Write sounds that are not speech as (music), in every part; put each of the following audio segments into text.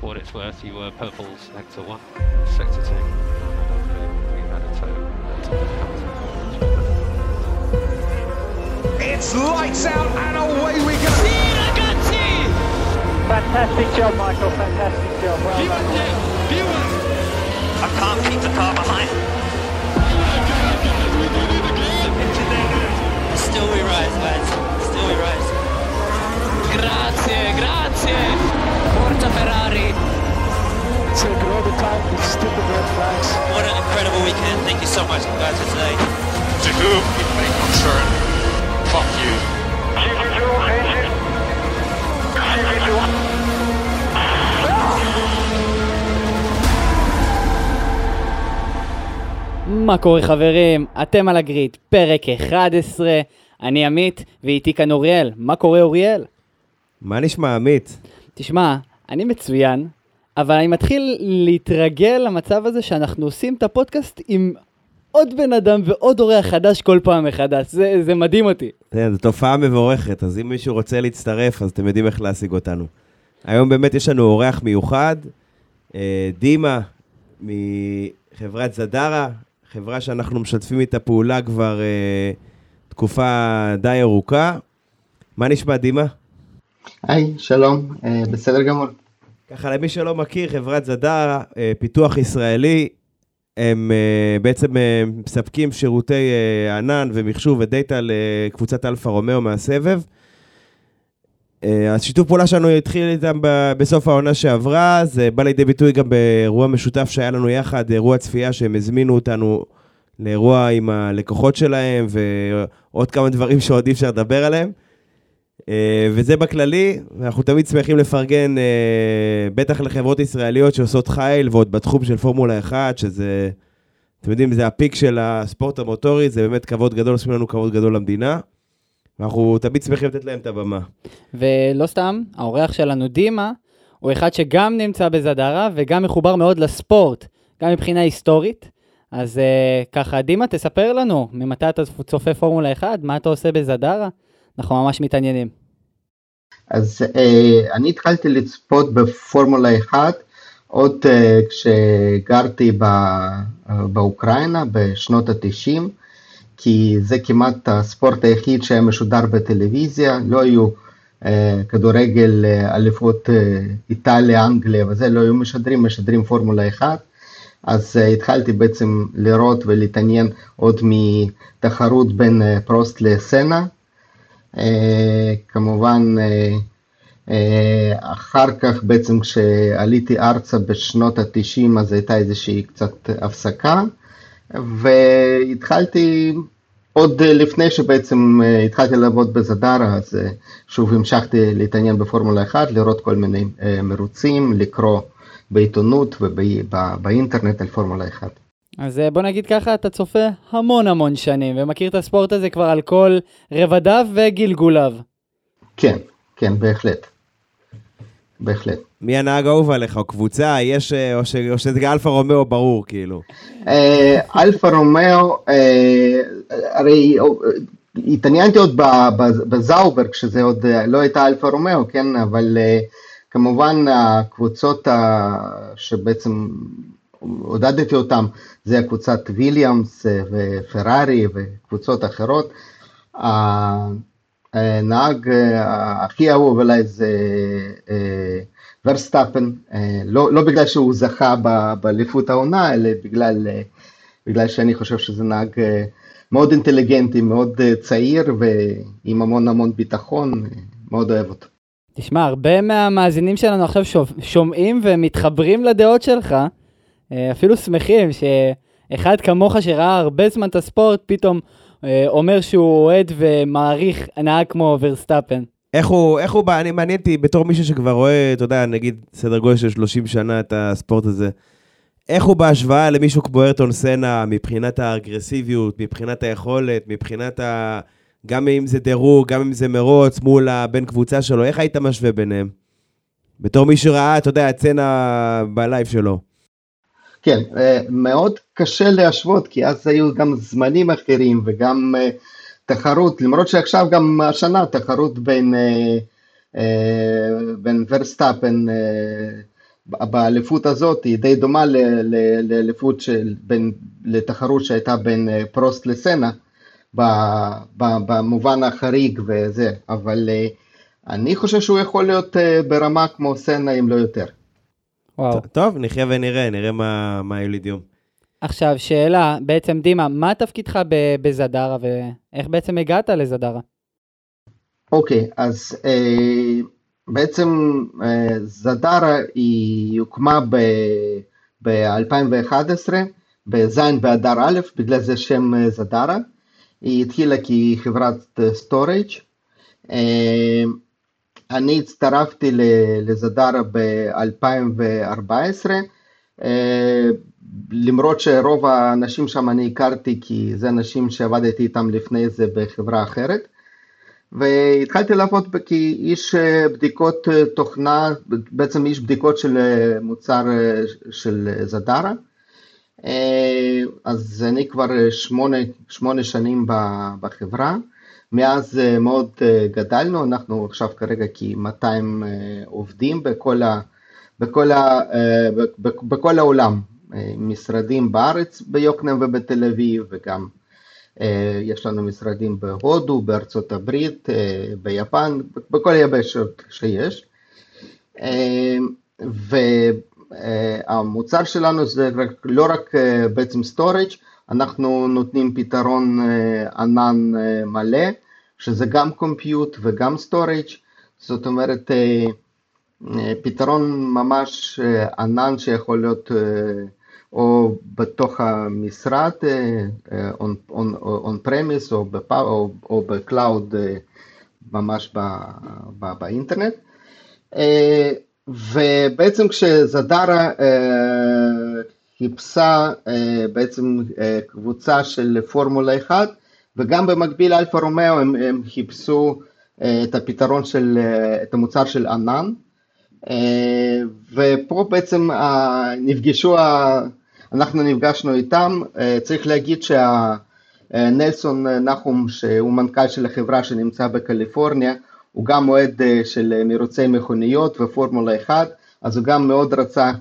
for what it's worth, you were Purple's Sector 1, Sector 2. We had a total. It's lights out and away we go. Fantastic job, Michael. Fantastic job. Well done. I can't keep the car behind. Still we rise, lads. Still we rise. Grazie, grazie. Forza Ferrari. Take all the time with stupid red flags. What an incredible weekend. Thank you so much, guys, for today. To whom it may concern, fuck you. מה קורה חברים? אתם על הגריד, פרק 11, אני עמית, ואיתי כאן אוריאל. מה קורה אוריאל? מה נשמע, עמית? תשמע, אני מצוין, אבל אני מתחיל להתרגל למצב הזה שאנחנו עושים את הפודקאסט עם עוד בן אדם ועוד אורח חדש כל פעם מחדש. זה, זה מדהים אותי. כן, זו תופעה מבורכת, אז אם מישהו רוצה להצטרף, אז אתם יודעים איך להשיג אותנו. היום באמת יש לנו אורח מיוחד, אה, דימה, מחברת זדרה, חברה שאנחנו משתפים איתה פעולה כבר אה, תקופה די ארוכה. מה נשמע, דימה? היי, שלום, אה, בסדר גמור. ככה, למי שלא מכיר, חברת זדרה, אה, פיתוח ישראלי, הם אה, בעצם אה, מספקים שירותי ענן ומחשוב ודאטה לקבוצת אלפה רומאו מהסבב. השיתוף פעולה שלנו התחיל איתם בסוף העונה שעברה, זה בא לידי ביטוי גם באירוע משותף שהיה לנו יחד, אירוע צפייה שהם הזמינו אותנו לאירוע עם הלקוחות שלהם, ועוד כמה דברים שעוד אי אפשר לדבר עליהם. אה, וזה בכללי, ואנחנו תמיד שמחים לפרגן, אה, בטח לחברות ישראליות שעושות חייל, ועוד בתחום של פורמולה 1, שזה, אתם יודעים, זה הפיק של הספורט המוטורי, זה באמת כבוד גדול, עושים לנו כבוד גדול למדינה. ואנחנו תמיד שמחים לתת להם את הבמה. ולא סתם, האורח שלנו דימה, הוא אחד שגם נמצא בזדרה וגם מחובר מאוד לספורט, גם מבחינה היסטורית. אז uh, ככה, דימה, תספר לנו, ממתי אתה צופה פורמולה 1? מה אתה עושה בזדרה? אנחנו ממש מתעניינים. אז אה, אני התחלתי לצפות בפורמולה 1 עוד אה, כשגרתי ב, אה, באוקראינה בשנות ה-90, כי זה כמעט הספורט היחיד שהיה משודר בטלוויזיה, לא היו אה, כדורגל אה, אליפות אה, איטליה, אנגליה וזה, לא היו משדרים, משדרים פורמולה 1. אז uh, התחלתי בעצם לראות ולהתעניין עוד מתחרות בין uh, פרוסט לסנה. Uh, כמובן, uh, uh, אחר כך בעצם כשעליתי ארצה בשנות ה-90 אז הייתה איזושהי קצת הפסקה, והתחלתי עוד לפני שבעצם התחלתי לעבוד בזדרה, אז שוב המשכתי להתעניין בפורמולה 1, לראות כל מיני מרוצים, לקרוא בעיתונות ובאינטרנט על פורמולה 1. אז אה, בוא נגיד ככה, אתה צופה המון המון שנים, ומכיר את הספורט הזה כבר על כל רבדיו וגלגוליו. כן, כן, בהחלט. בהחלט. מי הנהג האהוב עליך, או קבוצה, יש, אה, או, ש, או שזה אלפה רומאו ברור, כאילו. אה, אלפה רומאו, הרי התעניינתי עוד ב- ב- בזאובר, שזה עוד לא הייתה אלפה רומאו, כן, אבל כמובן הקבוצות שבעצם עודדתי אותם, זה הקבוצת ויליאמס אה, ופרארי וקבוצות אחרות. הנהג אה, הכי אהוב עליי זה אה, ורסטאפן, אה, לא, לא בגלל שהוא זכה באליפות העונה, אלא בגלל, אה, בגלל שאני חושב שזה נהג אה, מאוד אינטליגנטי, מאוד אה, צעיר ועם המון המון ביטחון, אה, מאוד אוהב אותו. תשמע, הרבה מהמאזינים שלנו עכשיו שומע- שומעים ומתחברים לדעות שלך, אה, אפילו שמחים שאחד כמוך שראה הרבה זמן את הספורט, פתאום אה, אומר שהוא אוהד ומעריך נהג כמו ורסטאפן. איך הוא, איך הוא בא, אני מעניין אותי בתור מישהו שכבר רואה, אתה יודע, נגיד סדר גודל של 30 שנה את הספורט הזה, איך הוא בהשוואה למישהו כמו ארטון סנה, מבחינת האגרסיביות, מבחינת היכולת, מבחינת ה... גם אם זה דירוג, גם אם זה מרוץ מול הבן קבוצה שלו, איך היית משווה ביניהם? בתור מי שראה, אתה יודע, את סצנה בלייב שלו. כן, אה, מאוד קשה להשוות, כי אז היו גם זמנים אחרים וגם אה, תחרות, למרות שעכשיו גם השנה תחרות בין, אה, בין ורסטאפן, באליפות הזאת היא די דומה לאליפות של, בין, לתחרות שהייתה בין פרוסט לסנה, במובן החריג וזה, אבל אני חושב שהוא יכול להיות ברמה כמו סנה אם לא יותר. וואו. טוב, נחיה ונראה, נראה מה מה יוליד יום. עכשיו, שאלה, בעצם דימה, מה תפקידך ב- בזדרה ואיך בעצם הגעת לזדרה? אוקיי, אז אה, בעצם אה, זדרה היא הוקמה ב-2011, בז' באדר א', בגלל זה שם אה, זדרה. היא התחילה כחברת storage. אה, אני הצטרפתי לזדרה ב-2014, אה, למרות שרוב האנשים שם אני הכרתי כי זה אנשים שעבדתי איתם לפני זה בחברה אחרת. והתחלתי לעבוד כאיש אה, בדיקות אה, תוכנה, בעצם איש בדיקות של מוצר של זדרה. אז אני כבר שמונה, שמונה שנים בחברה. מאז אה, מאוד אה, גדלנו, אנחנו עכשיו כרגע כ-200 עובדים בכל, ה, בכל, ה, אה, בכל העולם, אה, משרדים בארץ ביוקנעם ובתל אביב וגם אה, יש לנו משרדים בהודו, בארצות הברית, אה, ביפן, בכל היבשות שיש. אה, והמוצר שלנו זה לא רק אה, בעצם storage, אנחנו נותנים פתרון אה, ענן אה, מלא, שזה גם compute וגם storage, זאת אומרת אה, פתרון ממש ענן שיכול להיות או בתוך המשרד, on premise או, או, או ב cloud ממש ב, ב, באינטרנט. ובעצם כשזדרה חיפשה אה, בעצם אה, קבוצה של פורמולה 1 וגם במקביל אלפה רומאו הם, הם חיפשו אה, את הפתרון של, את המוצר של ענן. ופה בעצם נפגשו, אנחנו נפגשנו איתם, צריך להגיד שנלסון נחום שהוא מנכ"ל של החברה שנמצא בקליפורניה הוא גם אוהד של מרוצי מכוניות ופורמולה 1 אז הוא גם מאוד רצה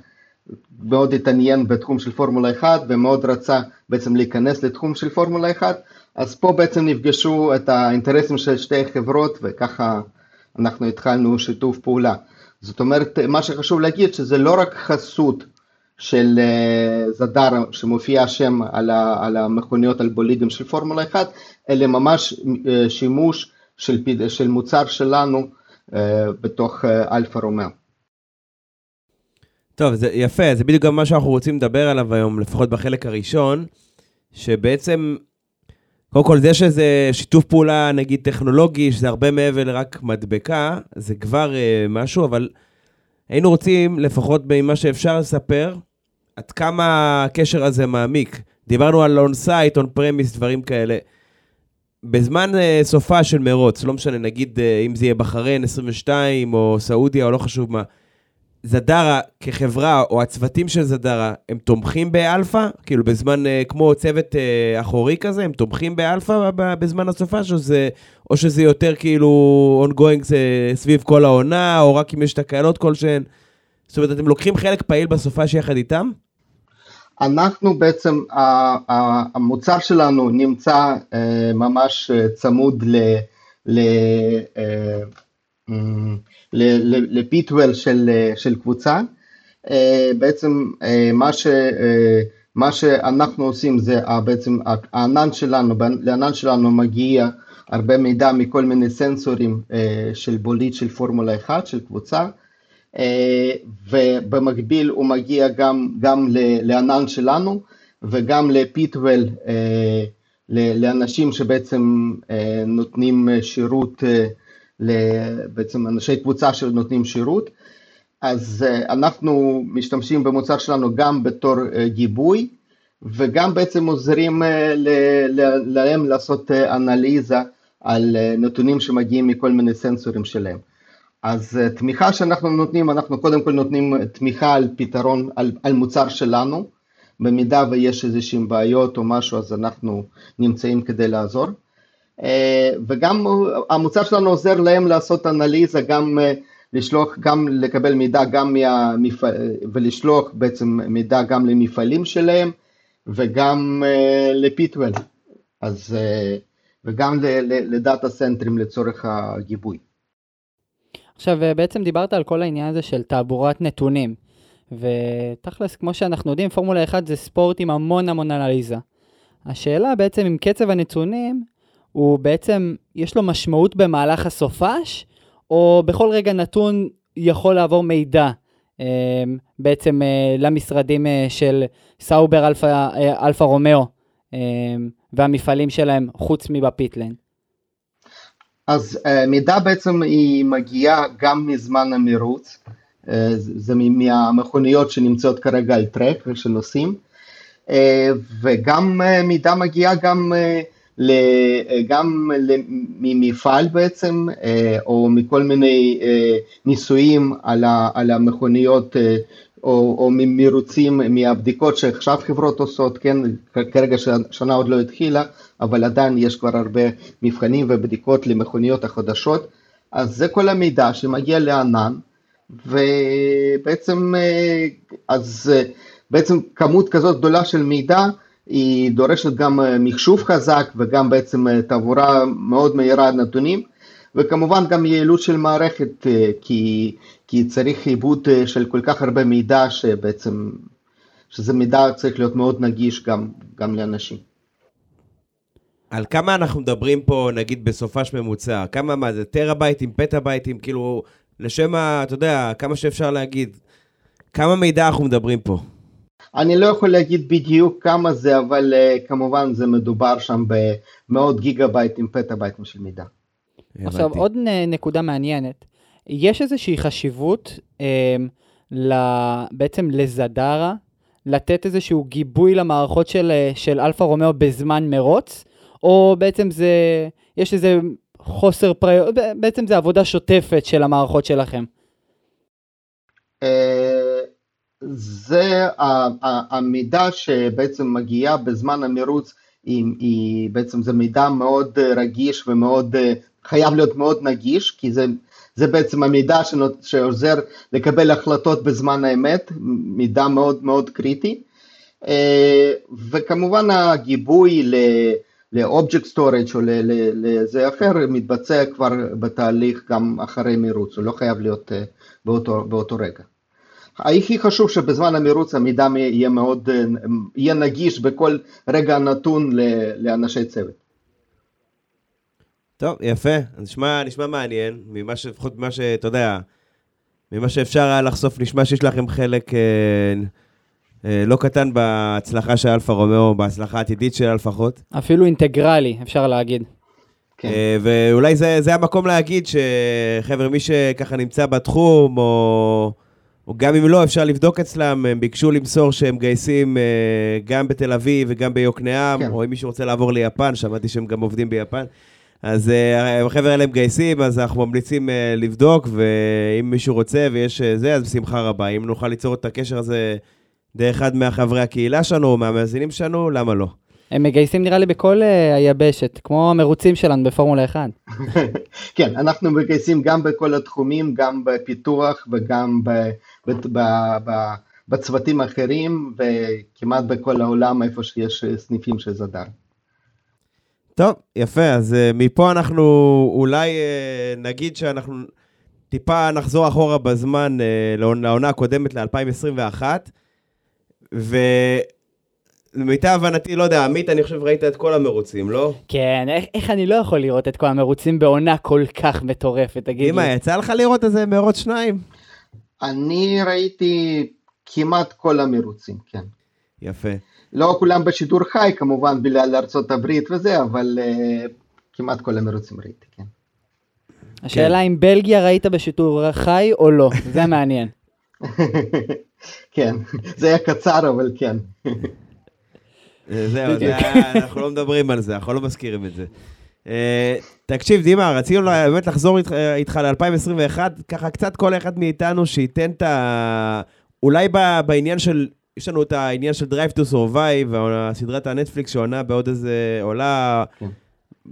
מאוד התעניין בתחום של פורמולה 1 ומאוד רצה בעצם להיכנס לתחום של פורמולה 1, אז פה בעצם נפגשו את האינטרסים של שתי חברות וככה אנחנו התחלנו שיתוף פעולה. זאת אומרת, מה שחשוב להגיד שזה לא רק חסות של אה, זדרה שמופיע שם על, על המכוניות על בולידים של פורמולה 1, אלא ממש אה, שימוש של, של מוצר שלנו אה, בתוך אלפה רומאו. טוב, זה יפה, זה בדיוק גם מה שאנחנו רוצים לדבר עליו היום, לפחות בחלק הראשון, שבעצם, קודם כל זה שזה שיתוף פעולה, נגיד, טכנולוגי, שזה הרבה מעבר לרק מדבקה, זה כבר אה, משהו, אבל היינו רוצים, לפחות ממה שאפשר לספר, עד כמה הקשר הזה מעמיק. דיברנו על on-site, on-premise, דברים כאלה. בזמן אה, סופ"ש של מרוץ, לא משנה, נגיד אה, אם זה יהיה בחריין 22 או סעודיה או לא חשוב מה, זדרה כחברה, או הצוותים של זדרה, הם תומכים באלפא? כאילו בזמן, אה, כמו צוות אה, אחורי כזה, הם תומכים באלפא בזמן הסופש, או, זה, או שזה יותר כאילו ongoing סביב כל העונה, או רק אם יש תקלות כלשהן? זאת אומרת, אתם לוקחים חלק פעיל בסופש יחד איתם? אנחנו בעצם, המוצר שלנו נמצא אה, ממש צמוד ל- ל- לפיטוול של, אה, של קבוצה. אה, בעצם אה, מה, ש, מה שאנחנו עושים זה בעצם הענן שלנו, לענן שלנו מגיע הרבה מידע מכל מיני סנסורים של בוליד של פורמולה 1, של קבוצה. אה, ובמקביל הוא מגיע גם, גם לענן שלנו וגם לפיטוול ל- לאנשים שבעצם אה, נותנים שירות, בעצם אנשי קבוצה שנותנים שירות. אז אה, אנחנו משתמשים במוצר שלנו גם בתור אה, גיבוי וגם בעצם עוזרים אה, להם לעשות אנליזה על נתונים שמגיעים מכל מיני סנסורים שלהם. אז תמיכה שאנחנו נותנים, אנחנו קודם כל נותנים תמיכה על פתרון, על, על מוצר שלנו, במידה ויש איזשהם בעיות או משהו אז אנחנו נמצאים כדי לעזור. אה, וגם המוצר שלנו עוזר להם לעשות אנליזה גם אה, לשלוח גם, לקבל מידע גם מהמפעל, ולשלוח בעצם מידע גם למפעלים שלהם וגם לפיטוול, אז, וגם לדאטה סנטרים לצורך הגיבוי. עכשיו, בעצם דיברת על כל העניין הזה של תעבורת נתונים, ותכלס, כמו שאנחנו יודעים, פורמולה 1 זה ספורט עם המון המון אנליזה. השאלה בעצם אם קצב הנתונים הוא בעצם, יש לו משמעות במהלך הסופש, או בכל רגע נתון יכול לעבור מידע אה, בעצם אה, למשרדים אה, של סאובר אלפא, אלפא רומאו והמפעלים שלהם חוץ מב pit lane? אז מידע בעצם היא מגיעה גם מזמן המרוץ, זה מהמכוניות שנמצאות כרגע על track ושנוסעים, וגם מידע מגיע גם גם ממפעל בעצם, אה, או מכל מיני אה, ניסויים על המכוניות, אה, או, או ממרוצים מהבדיקות שעכשיו חברות עושות, כן, כרגע שנה עוד לא התחילה, אבל עדיין יש כבר הרבה מבחנים ובדיקות למכוניות החדשות, אז זה כל המידע שמגיע לענן, ובעצם, אז בעצם כמות כזאת גדולה של מידע, היא דורשת גם אה, מחשוב חזק וגם בעצם אה, תעבורה מאוד מהירה נתונים וכמובן גם יעילות של מערכת אה, כי, כי צריך עיבוד של כל כך הרבה מידע שבעצם, שזה מידע צריך להיות מאוד נגיש גם, גם לאנשים. על כמה אנחנו מדברים פה, נגיד, בסופש ממוצע? כמה, מה זה, טראבייטים, פטאבייטים, כאילו, לשם ה... אתה יודע, כמה שאפשר להגיד. כמה מידע אנחנו מדברים פה? אני לא יכול להגיד בדיוק כמה זה, אבל uh, כמובן זה מדובר שם במאות גיגה בייטים, פטאבייטים של מידע. עכשיו, עוד נקודה מעניינת. יש איזושהי חשיבות אה, בעצם לזדרה, לתת איזשהו גיבוי למערכות של, אה, של אלפה רומאו בזמן מרוץ, או בעצם זה, יש איזה חוסר פריור, בעצם זה עבודה שוטפת של המערכות שלכם? אה, זה המידע שבעצם מגיע בזמן המרוץ, היא, בעצם זה מידע מאוד רגיש ומאוד, חייב להיות מאוד נגיש, כי זה, זה בעצם המידע שנות, שעוזר לקבל החלטות בזמן האמת, מידע מאוד מאוד קריטי. אה, וכמובן הגיבוי ל... ל object storage או לזה אחר מתבצע כבר בתהליך גם אחרי מרוץ, הוא לא חייב להיות אה, באותו, באותו רגע. הכי חשוב שבזמן המרוץ המידע יהיה מאוד, יהיה נגיש בכל רגע נתון לאנשי צוות. טוב, יפה, נשמע, נשמע מעניין, ממה שלפחות ממה שאתה יודע, ממה שאפשר היה לחשוף, נשמע שיש לכם חלק אה, אה, לא קטן בהצלחה של אלפה רומאו, בהצלחה העתידית של אלפא לפחות. אפילו אינטגרלי, אפשר להגיד. כן. אה, ואולי זה, זה המקום להגיד שחבר'ה, מי שככה נמצא בתחום, או... או גם אם לא, אפשר לבדוק אצלם, הם ביקשו למסור שהם מגייסים אה, גם בתל אביב וגם ביוקנעם, כן. או אם מישהו רוצה לעבור ליפן, שמעתי שהם גם עובדים ביפן. אז אה, החבר'ה האלה מגייסים, אז אנחנו ממליצים אה, לבדוק, ואם מישהו רוצה ויש זה, אז בשמחה רבה. אם נוכל ליצור את הקשר הזה דרך אחד מהחברי הקהילה שלנו, או מהמאזינים שלנו, למה לא? הם מגייסים נראה לי בכל uh, היבשת, כמו המרוצים שלנו בפורמולה 1. (laughs) כן, אנחנו מגייסים גם בכל התחומים, גם בפיתוח וגם בצוותים אחרים, וכמעט בכל העולם איפה שיש סניפים של זדר. טוב, יפה, אז uh, מפה אנחנו אולי uh, נגיד שאנחנו טיפה נחזור אחורה בזמן uh, לעונה הקודמת ל-2021, ו... למיטב הבנתי, לא יודע, עמית, אני חושב ראית את כל המרוצים, לא? כן, איך, איך אני לא יכול לראות את כל המרוצים בעונה כל כך מטורפת, תגיד לי. אמא, יצא לך לראות איזה מרוץ שניים? אני ראיתי כמעט כל המרוצים, כן. יפה. לא כולם בשידור חי, כמובן, בגלל ארצות הברית וזה, אבל uh, כמעט כל המרוצים ראיתי, כן. השאלה כן. אם בלגיה ראית בשידור חי או לא, זה מעניין. (laughs) כן, זה היה קצר, אבל כן. זהו, אנחנו לא מדברים על זה, אנחנו לא מזכירים את זה. אה, תקשיב, דימה, רצינו באמת לחזור איתך ל-2021, ככה קצת כל אחד מאיתנו שייתן את ה... אולי בעניין של, יש לנו את העניין של Drive to Survive, סדרת הנטפליקס שעונה בעוד איזה, עולה, כן.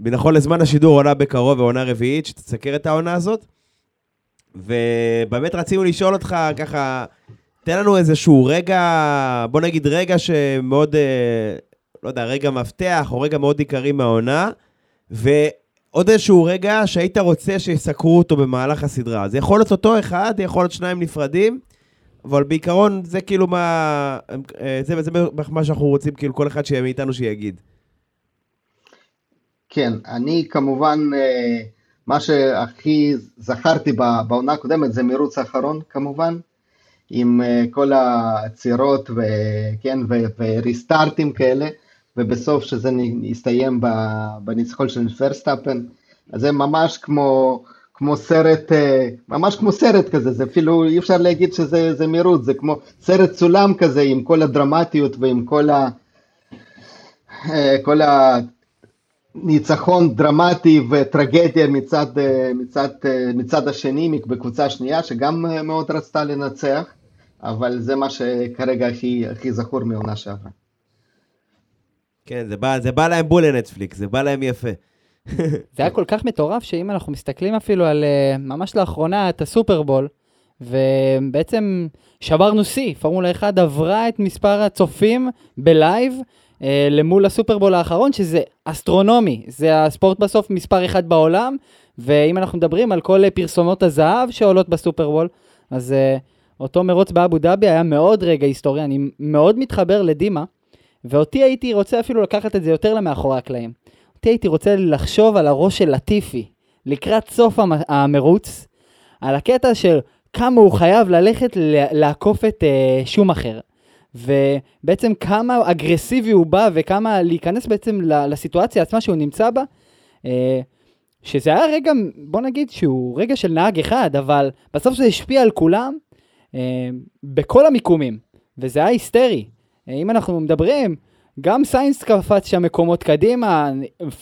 נכון לזמן השידור עולה בקרוב ועונה רביעית, שתסקר את העונה הזאת. ובאמת רצינו לשאול אותך ככה, תן לנו איזשהו רגע, בוא נגיד רגע שמאוד, אה, לא יודע, רגע מפתח, או רגע מאוד עיקרי מהעונה, ועוד איזשהו רגע שהיית רוצה שיסקרו אותו במהלך הסדרה. זה יכול להיות אותו אחד, יכול להיות שניים נפרדים, אבל בעיקרון זה כאילו מה... אה, זה, זה מה שאנחנו רוצים, כאילו כל אחד שיהיה מאיתנו שיגיד. כן, אני כמובן, אה, מה שהכי זכרתי בעונה הקודמת זה מרוץ האחרון כמובן, עם אה, כל העצירות וכן, וריסטארטים כאלה, ובסוף שזה יסתיים בניצחון של פרסטאפן, אז זה ממש כמו, כמו סרט, אה, ממש כמו סרט כזה, זה אפילו אי אפשר להגיד שזה זה מרוץ, זה כמו סרט צולם כזה עם כל הדרמטיות ועם כל ה... אה, כל הניצחון דרמטי וטרגדיה מצד, אה, מצד, מצד השני, בקבוצה השנייה, שגם מאוד רצתה לנצח, אבל זה מה שכרגע הכי, הכי זכור מעונה שעברה. כן, זה בא, זה בא להם בול לנטפליקס, זה בא להם יפה. (laughs) זה היה כל כך מטורף שאם אנחנו מסתכלים אפילו על אה, ממש לאחרונה את הסופרבול, ובעצם שברנו שיא, פורמולה 1 עברה את מספר הצופים ב live אה, למול הסופרבול האחרון, שזה אסטרונומי, זה הספורט בסוף מספר 1 בעולם, ואם אנחנו מדברים על כל פרסומות הזהב שעולות בסופרבול, אז אה, אותו מרוץ באבו דאבי היה מאוד רגע היסטורי, אני מאוד מתחבר לדימה, ואותי הייתי רוצה אפילו לקחת את זה יותר למאחורי הקלעים. אותי הייתי רוצה לחשוב על הראש של לטיפי, לקראת סוף המ- המרוץ, על הקטע של כמה הוא חייב ללכת ל- לעקוף את אה, שומאכר. ובעצם כמה אגרסיבי הוא בא וכמה להיכנס בעצם לסיטואציה עצמה שהוא נמצא בה. אה, שזה היה רגע, בוא נגיד שהוא רגע של נהג אחד, אבל בסוף זה השפיע על כולם אה, בכל המיקומים, וזה היה היסטרי. אם אנחנו מדברים, גם סיינס קפץ שם מקומות קדימה,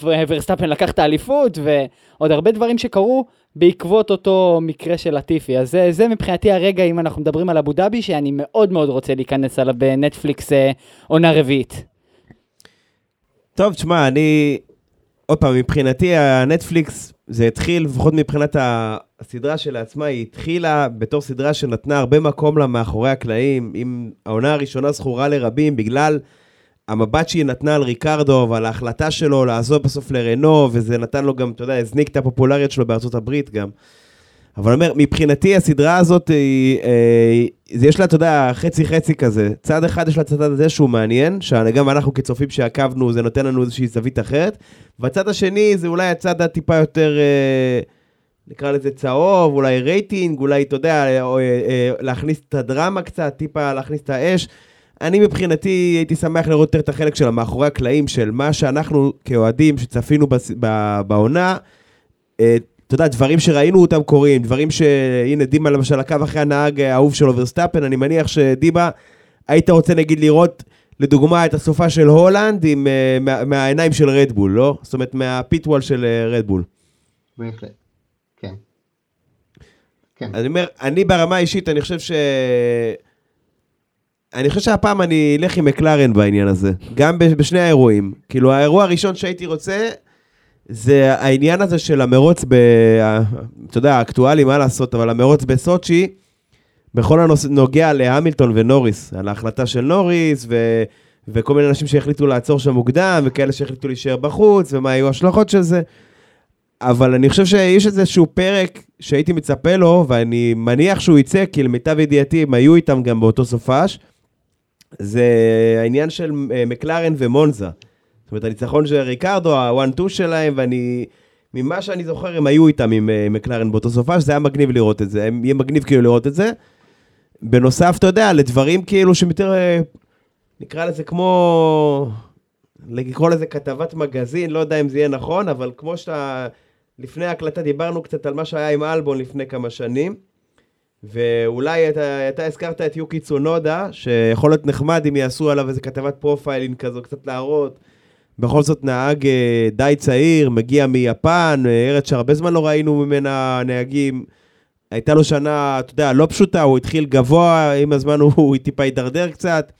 ורסטאפן לקח את האליפות, ועוד הרבה דברים שקרו בעקבות אותו מקרה של לטיפי. אז זה, זה מבחינתי הרגע, אם אנחנו מדברים על אבו דאבי, שאני מאוד מאוד רוצה להיכנס עליו בנטפליקס אה, עונה רביעית. טוב, תשמע, אני... עוד פעם, מבחינתי הנטפליקס, זה התחיל, לפחות מבחינת הסדרה שלעצמה, היא התחילה בתור סדרה שנתנה הרבה מקום לה מאחורי הקלעים. אם העונה הראשונה זכורה לרבים בגלל המבט שהיא נתנה על ריקרדו ועל ההחלטה שלו לעזוב בסוף לרנו, וזה נתן לו גם, אתה יודע, הזניק את הפופולריות שלו בארצות הברית גם. אבל אומר, מבחינתי הסדרה הזאת, היא, אה, זה יש לה, אתה יודע, חצי-חצי כזה. צד אחד יש לה צד הזה שהוא מעניין, שגם אנחנו כצופים שעקבנו, זה נותן לנו איזושהי זווית אחרת. והצד השני זה אולי הצד הטיפה יותר, אה, נקרא לזה צהוב, אולי רייטינג, אולי, אתה יודע, אה, אה, להכניס את הדרמה קצת, טיפה להכניס את האש. אני מבחינתי הייתי שמח לראות יותר את החלק של המאחורי הקלעים, של מה שאנחנו כאוהדים שצפינו בס- ב- בעונה, אה, אתה יודע, דברים שראינו אותם קורים, דברים ש... הנה, דימה למשל עקב אחרי הנהג האהוב עליו ורסטאפן, אני מניח שדימה, היית רוצה נגיד לראות, לדוגמה, את הסופ"ש של הולנד עם, אה, מה, מהעיניים של רדבול, לא? זאת אומרת, מה pit wall של רדבול. בהחלט, כן. כן. אני אומר, אני ברמה האישית, אני חושב ש... אני חושב שהפעם אני אלך עם מקלרן בעניין הזה, גם בשני האירועים. כאילו, האירוע הראשון שהייתי רוצה, זה העניין הזה של המרוץ ב... אתה יודע, האקטואלי, מה לעשות, אבל המרוץ בסוצ'י, בכל הנוגע להמילטון ונוריס, על ההחלטה של נוריס, ו... וכל מיני אנשים שהחליטו לעצור שם מוקדם, וכאלה שהחליטו להישאר בחוץ, ומה היו ההשלכות של זה. אבל אני חושב שיש איזשהו פרק שהייתי מצפה לו, ואני מניח שהוא יצא, כי למיטב ידיעתי הם היו איתם גם באותו סופש, זה העניין של אה, מקלרן ומונזה. זאת אומרת, הניצחון של ריקרדו, ה-1-2 שלהם, ואני... ממה שאני זוכר, הם היו איתם עם אה, מקלרן באותו סופש, זה היה מגניב לראות את זה, יהיה מגניב כאילו לראות את זה. בנוסף, אתה יודע, לדברים כאילו שהם יותר, אה, נקרא לזה כמו, לקרוא לזה כתבת מגזין, לא יודע אם זה יהיה נכון, אבל כמו שאתה, לפני ההקלטה דיברנו קצת על מה שהיה עם אלבון לפני כמה שנים, ואולי אתה, אתה הזכרת את יוקי צונודה, שיכול להיות נחמד אם יעשו עליו איזה כתבת profiling כזו, קצת להראות. בכל זאת נהג אה, די צעיר, מגיע מיפן, אה, ארץ שהרבה זמן לא ראינו ממנה נהגים. הייתה לו שנה, אתה יודע, לא פשוטה, הוא התחיל גבוה, עם הזמן הוא, הוא טיפה הידרדר קצת.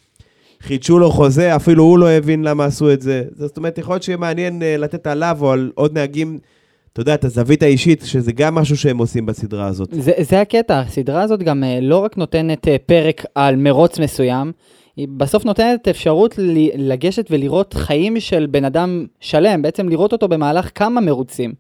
חידשו לו חוזה, אפילו הוא לא הבין למה עשו את זה. זאת אומרת, יכול להיות שיהיה מעניין אה, לתת עליו או על עוד נהגים, אתה יודע, את הזווית האישית, שזה גם משהו שהם עושים בסדרה הזאת. זה, זה הקטע, הסדרה הזאת גם לא רק נותנת פרק על מרוץ מסוים, היא בסוף נותנת אפשרות לגשת ולראות חיים של בן אדם שלם, בעצם לראות אותו במהלך כמה מרוצים.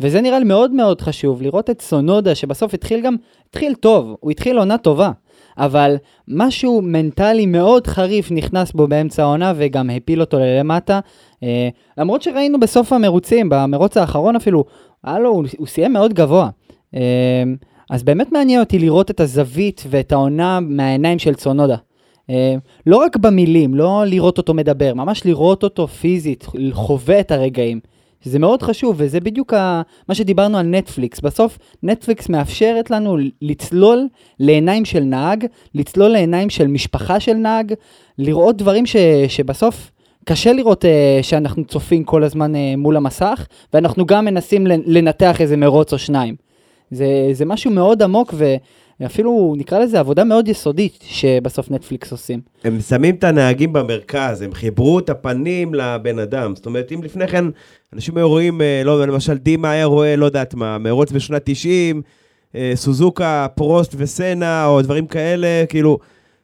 וזה נראה לי מאוד מאוד חשוב, לראות את סונודה, שבסוף התחיל גם, התחיל טוב, הוא התחיל עונה טובה, אבל משהו מנטלי מאוד חריף נכנס בו באמצע העונה וגם הפיל אותו ללמטה. אה, למרות שראינו בסוף המרוצים, במרוץ האחרון אפילו, הלו, הוא, הוא סיים מאוד גבוה. אה, אז באמת מעניין אותי לראות את הזווית ואת העונה מהעיניים של צונודה. אה, לא רק במילים, לא לראות אותו מדבר, ממש לראות אותו פיזית, חווה את הרגעים. זה מאוד חשוב, וזה בדיוק ה... מה שדיברנו על נטפליקס. בסוף, נטפליקס מאפשרת לנו לצלול לעיניים של נהג, לצלול לעיניים של משפחה של נהג, לראות דברים ש... שבסוף קשה לראות uh, שאנחנו צופים כל הזמן uh, מול המסך, ואנחנו גם מנסים לנתח איזה מרוץ או שניים. זה, זה משהו מאוד עמוק, ו... אפילו נקרא לזה עבודה מאוד יסודית שבסוף נטפליקס עושים. הם שמים את הנהגים במרכז, הם חיברו את הפנים לבן אדם. זאת אומרת, אם לפני כן אנשים היו רואים, אה, לא למשל דימה היה רואה, לא יודעת מה, מרוץ בשנת 90, אה, סוזוקה, פרוסט וסנה, או דברים כאלה, כאילו,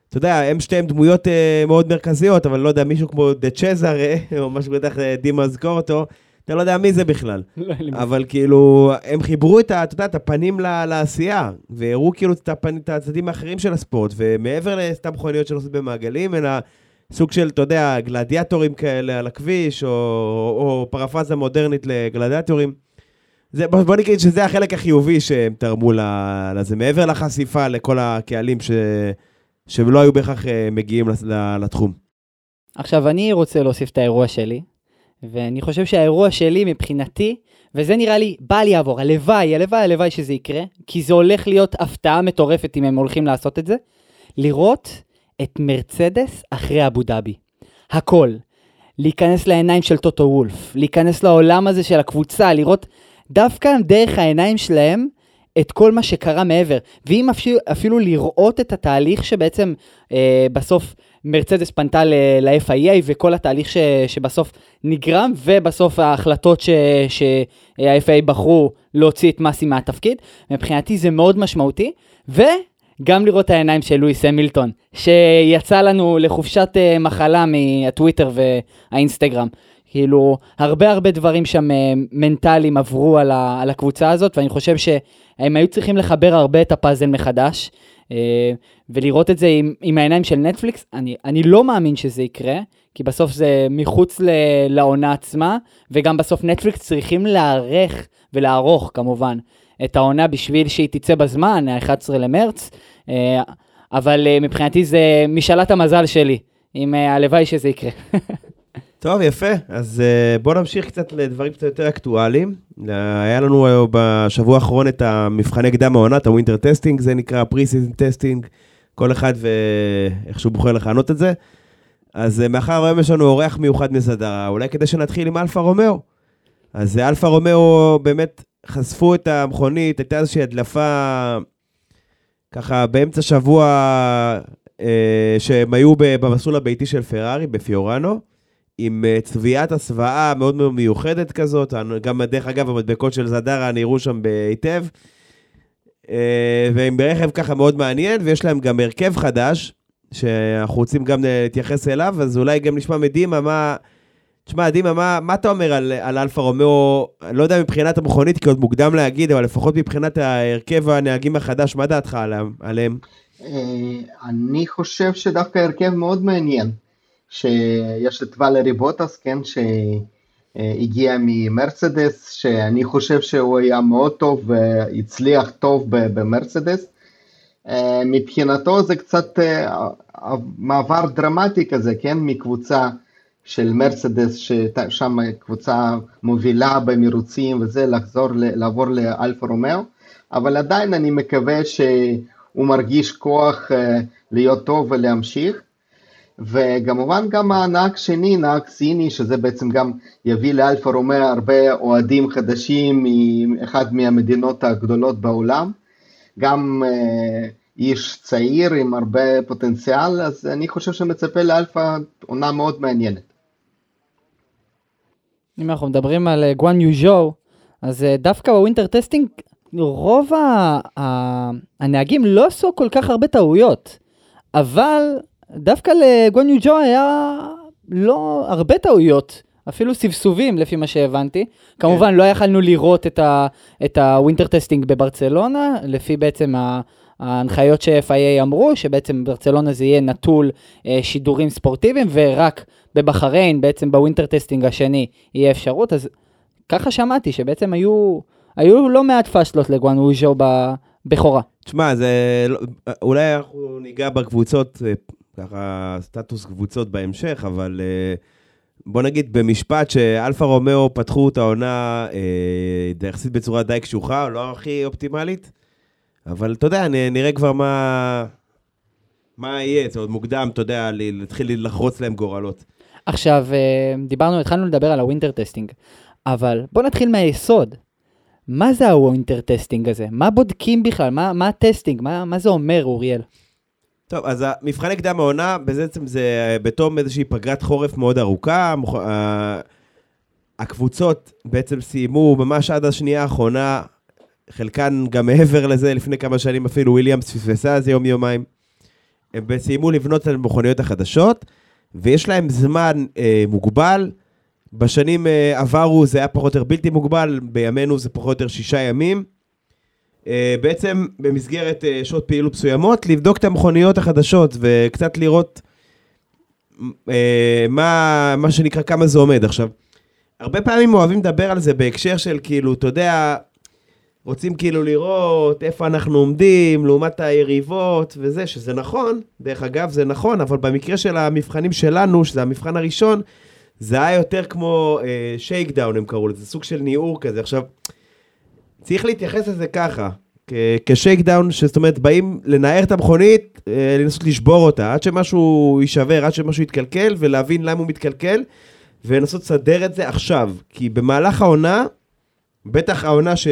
אתה יודע, הם שתיהם דמויות אה, מאוד מרכזיות, אבל לא יודע, מישהו כמו דה צ'זר, או משהו בטח דימה יזכור אותו, אתה לא יודע מי זה בכלל. לא, אבל כאילו, הם חיברו את, אתה יודע, את הפנים לעשייה, והראו כאילו את, הפנים, את הצדדים האחרים של הספורט, ומעבר לסתם מכוניות שנוסעות במעגלים, אלא סוג של, אתה יודע, גלדיאטורים כאלה על הכביש, או, או פרפרזה מודרנית לגלדיאטורים. זה, בוא, בוא נגיד שזה החלק החיובי שהם תרמו לזה, מעבר לחשיפה לכל הקהלים ש, שלא היו בהכרח אה, מגיעים לתחום. עכשיו, אני רוצה להוסיף את האירוע שלי, ואני חושב שהאירוע שלי מבחינתי, וזה נראה לי בל יעבור, הלוואי, הלוואי, הלוואי שזה יקרה, כי זה הולך להיות הפתעה מטורפת אם הם הולכים לעשות את זה, לראות את מרצדס אחרי אבו דאבי. הכל. להיכנס לעיניים של טוטו וולף, להיכנס לעולם הזה של הקבוצה, לראות דווקא דרך העיניים שלהם את כל מה שקרה מעבר. ואם אפילו, אפילו לראות את התהליך שבעצם אה, בסוף מרצדס פנתה ל-FIA וכל התהליך ש, שבסוף נגרם, ובסוף ההחלטות שה-FIA בחרו להוציא את מאסי מהתפקיד, מבחינתי זה מאוד משמעותי, וגם לראות את העיניים של לואיס המילטון, שיצא לנו לחופשת אה, מחלה מהטוויטר והאינסטגרם. כאילו, הרבה הרבה דברים שם אה, מנטליים עברו על, ה, על הקבוצה הזאת, ואני חושב שהם היו צריכים לחבר הרבה את הפאזל מחדש. אה, ולראות את זה עם, עם העיניים של נטפליקס, אני, אני לא מאמין שזה יקרה, כי בסוף זה מחוץ ל, לעונה עצמה, וגם בסוף נטפליקס צריכים להיערך ולערוך כמובן את העונה בשביל שהיא תצא בזמן, ה-11 למרץ, אה, אבל אה, מבחינתי זה משאלת המזל שלי, אם הלוואי שזה יקרה. (laughs) טוב, יפה. אז אה, בואו נמשיך קצת לדברים קצת יותר אקטואליים. אה, היה לנו בשבוע האחרון את המבחני קדם העונת, ה winter testing, זה נקרא pre-season testing, כל אחד ואיך שהוא בוחר לכנות את זה. אז אה, מאחר היום יש לנו אורח מיוחד מזדרה, אולי כדי שנתחיל עם אלפה רומאו. אז אה, אלפה רומאו באמת חשפו את המכונית, הייתה איזושהי הדלפה ככה באמצע שבוע אה, שהם היו במסלול הביתי של פרארי, בפיורנו. עם אה, צביעת הסוואה מאוד מיוחדת כזאת, גם דרך אגב המדבקות של זדרה נראו שם היטב, אה, והם ברכב ככה מאוד מעניין, ויש להם גם הרכב חדש, שאנחנו רוצים גם אה, להתייחס אליו, אז אולי גם נשמע מדימה מה... תשמע, דימה, מה, מה אתה אומר על, על אלפה רומאו? אני לא יודע מבחינת המכונית, כי עוד מוקדם להגיד, אבל לפחות מבחינת ההרכב הנהגים החדש, מה דעתך עליהם? אני חושב שדווקא הרכב מאוד מעניין. שיש את ולטרי בוטאס, כן, שהגיע ממרצדס, שאני חושב שהוא היה מאוד טוב והצליח טוב במרצדס. מבחינתו זה קצת אה, מעבר דרמטי כזה, כן, מקבוצה של מרצדס, ששם קבוצה מובילה במרוצים וזה, לחזור, לעבור לאלפה רומאו, אבל עדיין אני מקווה שהוא מרגיש כוח אה, להיות טוב ולהמשיך. וכמובן גם הנהג שני, נהג סיני, שזה בעצם גם יביא לאלפה רומא הרבה אוהדים חדשים מאחד מהמדינות הגדולות בעולם. גם אה, איש צעיר עם הרבה פוטנציאל, אז אני חושב שמצפה לאלפה עונה מאוד מעניינת. אם אנחנו מדברים על גואניו ז'ו, אז אה, דווקא ב winter testing, רוב ה- ה- הנהגים לא עשו כל כך הרבה טעויות, אבל דווקא לגואניו ז'ו היו לו הרבה טעויות. אפילו סבסובים לפי מה שהבנתי. כמובן לא יכלנו לראות את, ה, את ה winter testing בברצלונה, לפי בעצם ה, ההנחיות ש-FIA אמרו, שבעצם בברצלונה זה יהיה נטול אה, שידורים ספורטיביים, ורק בבחריין, בעצם ב winter testing השני, יהיה אפשרות. אז ככה שמעתי, שבעצם היו, היו לא מעט פאשלות לגואניו ז'ו בבכורה. תשמע, זה... לא- אולי אנחנו ניגע בקבוצות, אה, ככה סטטוס קבוצות בהמשך, אבל אה, בוא נגיד במשפט שאלפה רומאו פתחו את העונה אה, יחסית בצורה די קשוחה, לא הכי אופטימלית, אבל אתה יודע, נראה כבר מה... מה יהיה, זה עוד מוקדם, אתה יודע, להתחיל לחרוץ להם גורלות. עכשיו, אה, דיברנו, התחלנו לדבר על ה winter testing, אבל בוא נתחיל מהיסוד. מה זה ה winter testing הזה? מה בודקים בכלל? מה, מה ה testing? מה, מה זה אומר, אוריאל? טוב, אז מבחני קדם העונה, בעצם זה בתום איזושהי פגרת חורף מאוד ארוכה. מוכ- אה, הקבוצות בעצם סיימו ממש עד השנייה האחרונה, חלקן גם מעבר לזה, לפני כמה שנים אפילו וויליאמס פספסה איזה יום-יומיים. הם סיימו לבנות על המכוניות החדשות, ויש להם זמן אה, מוגבל. בשנים אה, עברו זה היה פחות או יותר בלתי מוגבל, בימינו זה פחות או יותר שישה ימים. אה, בעצם במסגרת אה, שעות פעילות מסוימות, לבדוק את המכוניות החדשות וקצת לראות אה, מה, מה שנקרא כמה זה עומד. עכשיו, הרבה פעמים אוהבים לדבר על זה בהקשר של כאילו, אתה יודע, רוצים כאילו לראות איפה אנחנו עומדים לעומת היריבות וזה, שזה נכון, דרך אגב זה נכון, אבל במקרה של המבחנים שלנו, שזה המבחן הראשון, זה היה יותר כמו אה, shakedown הם קראו לזה, סוג של ניעור כזה. עכשיו, צריך להתייחס לזה ככה, כ shakedown, שזאת אומרת, באים לנער את המכונית, אה, לנסות לשבור אותה, עד שמשהו יישבר, עד שמשהו יתקלקל, ולהבין למה הוא מתקלקל, ולנסות לסדר את זה עכשיו. כי במהלך העונה, בטח העונה ש...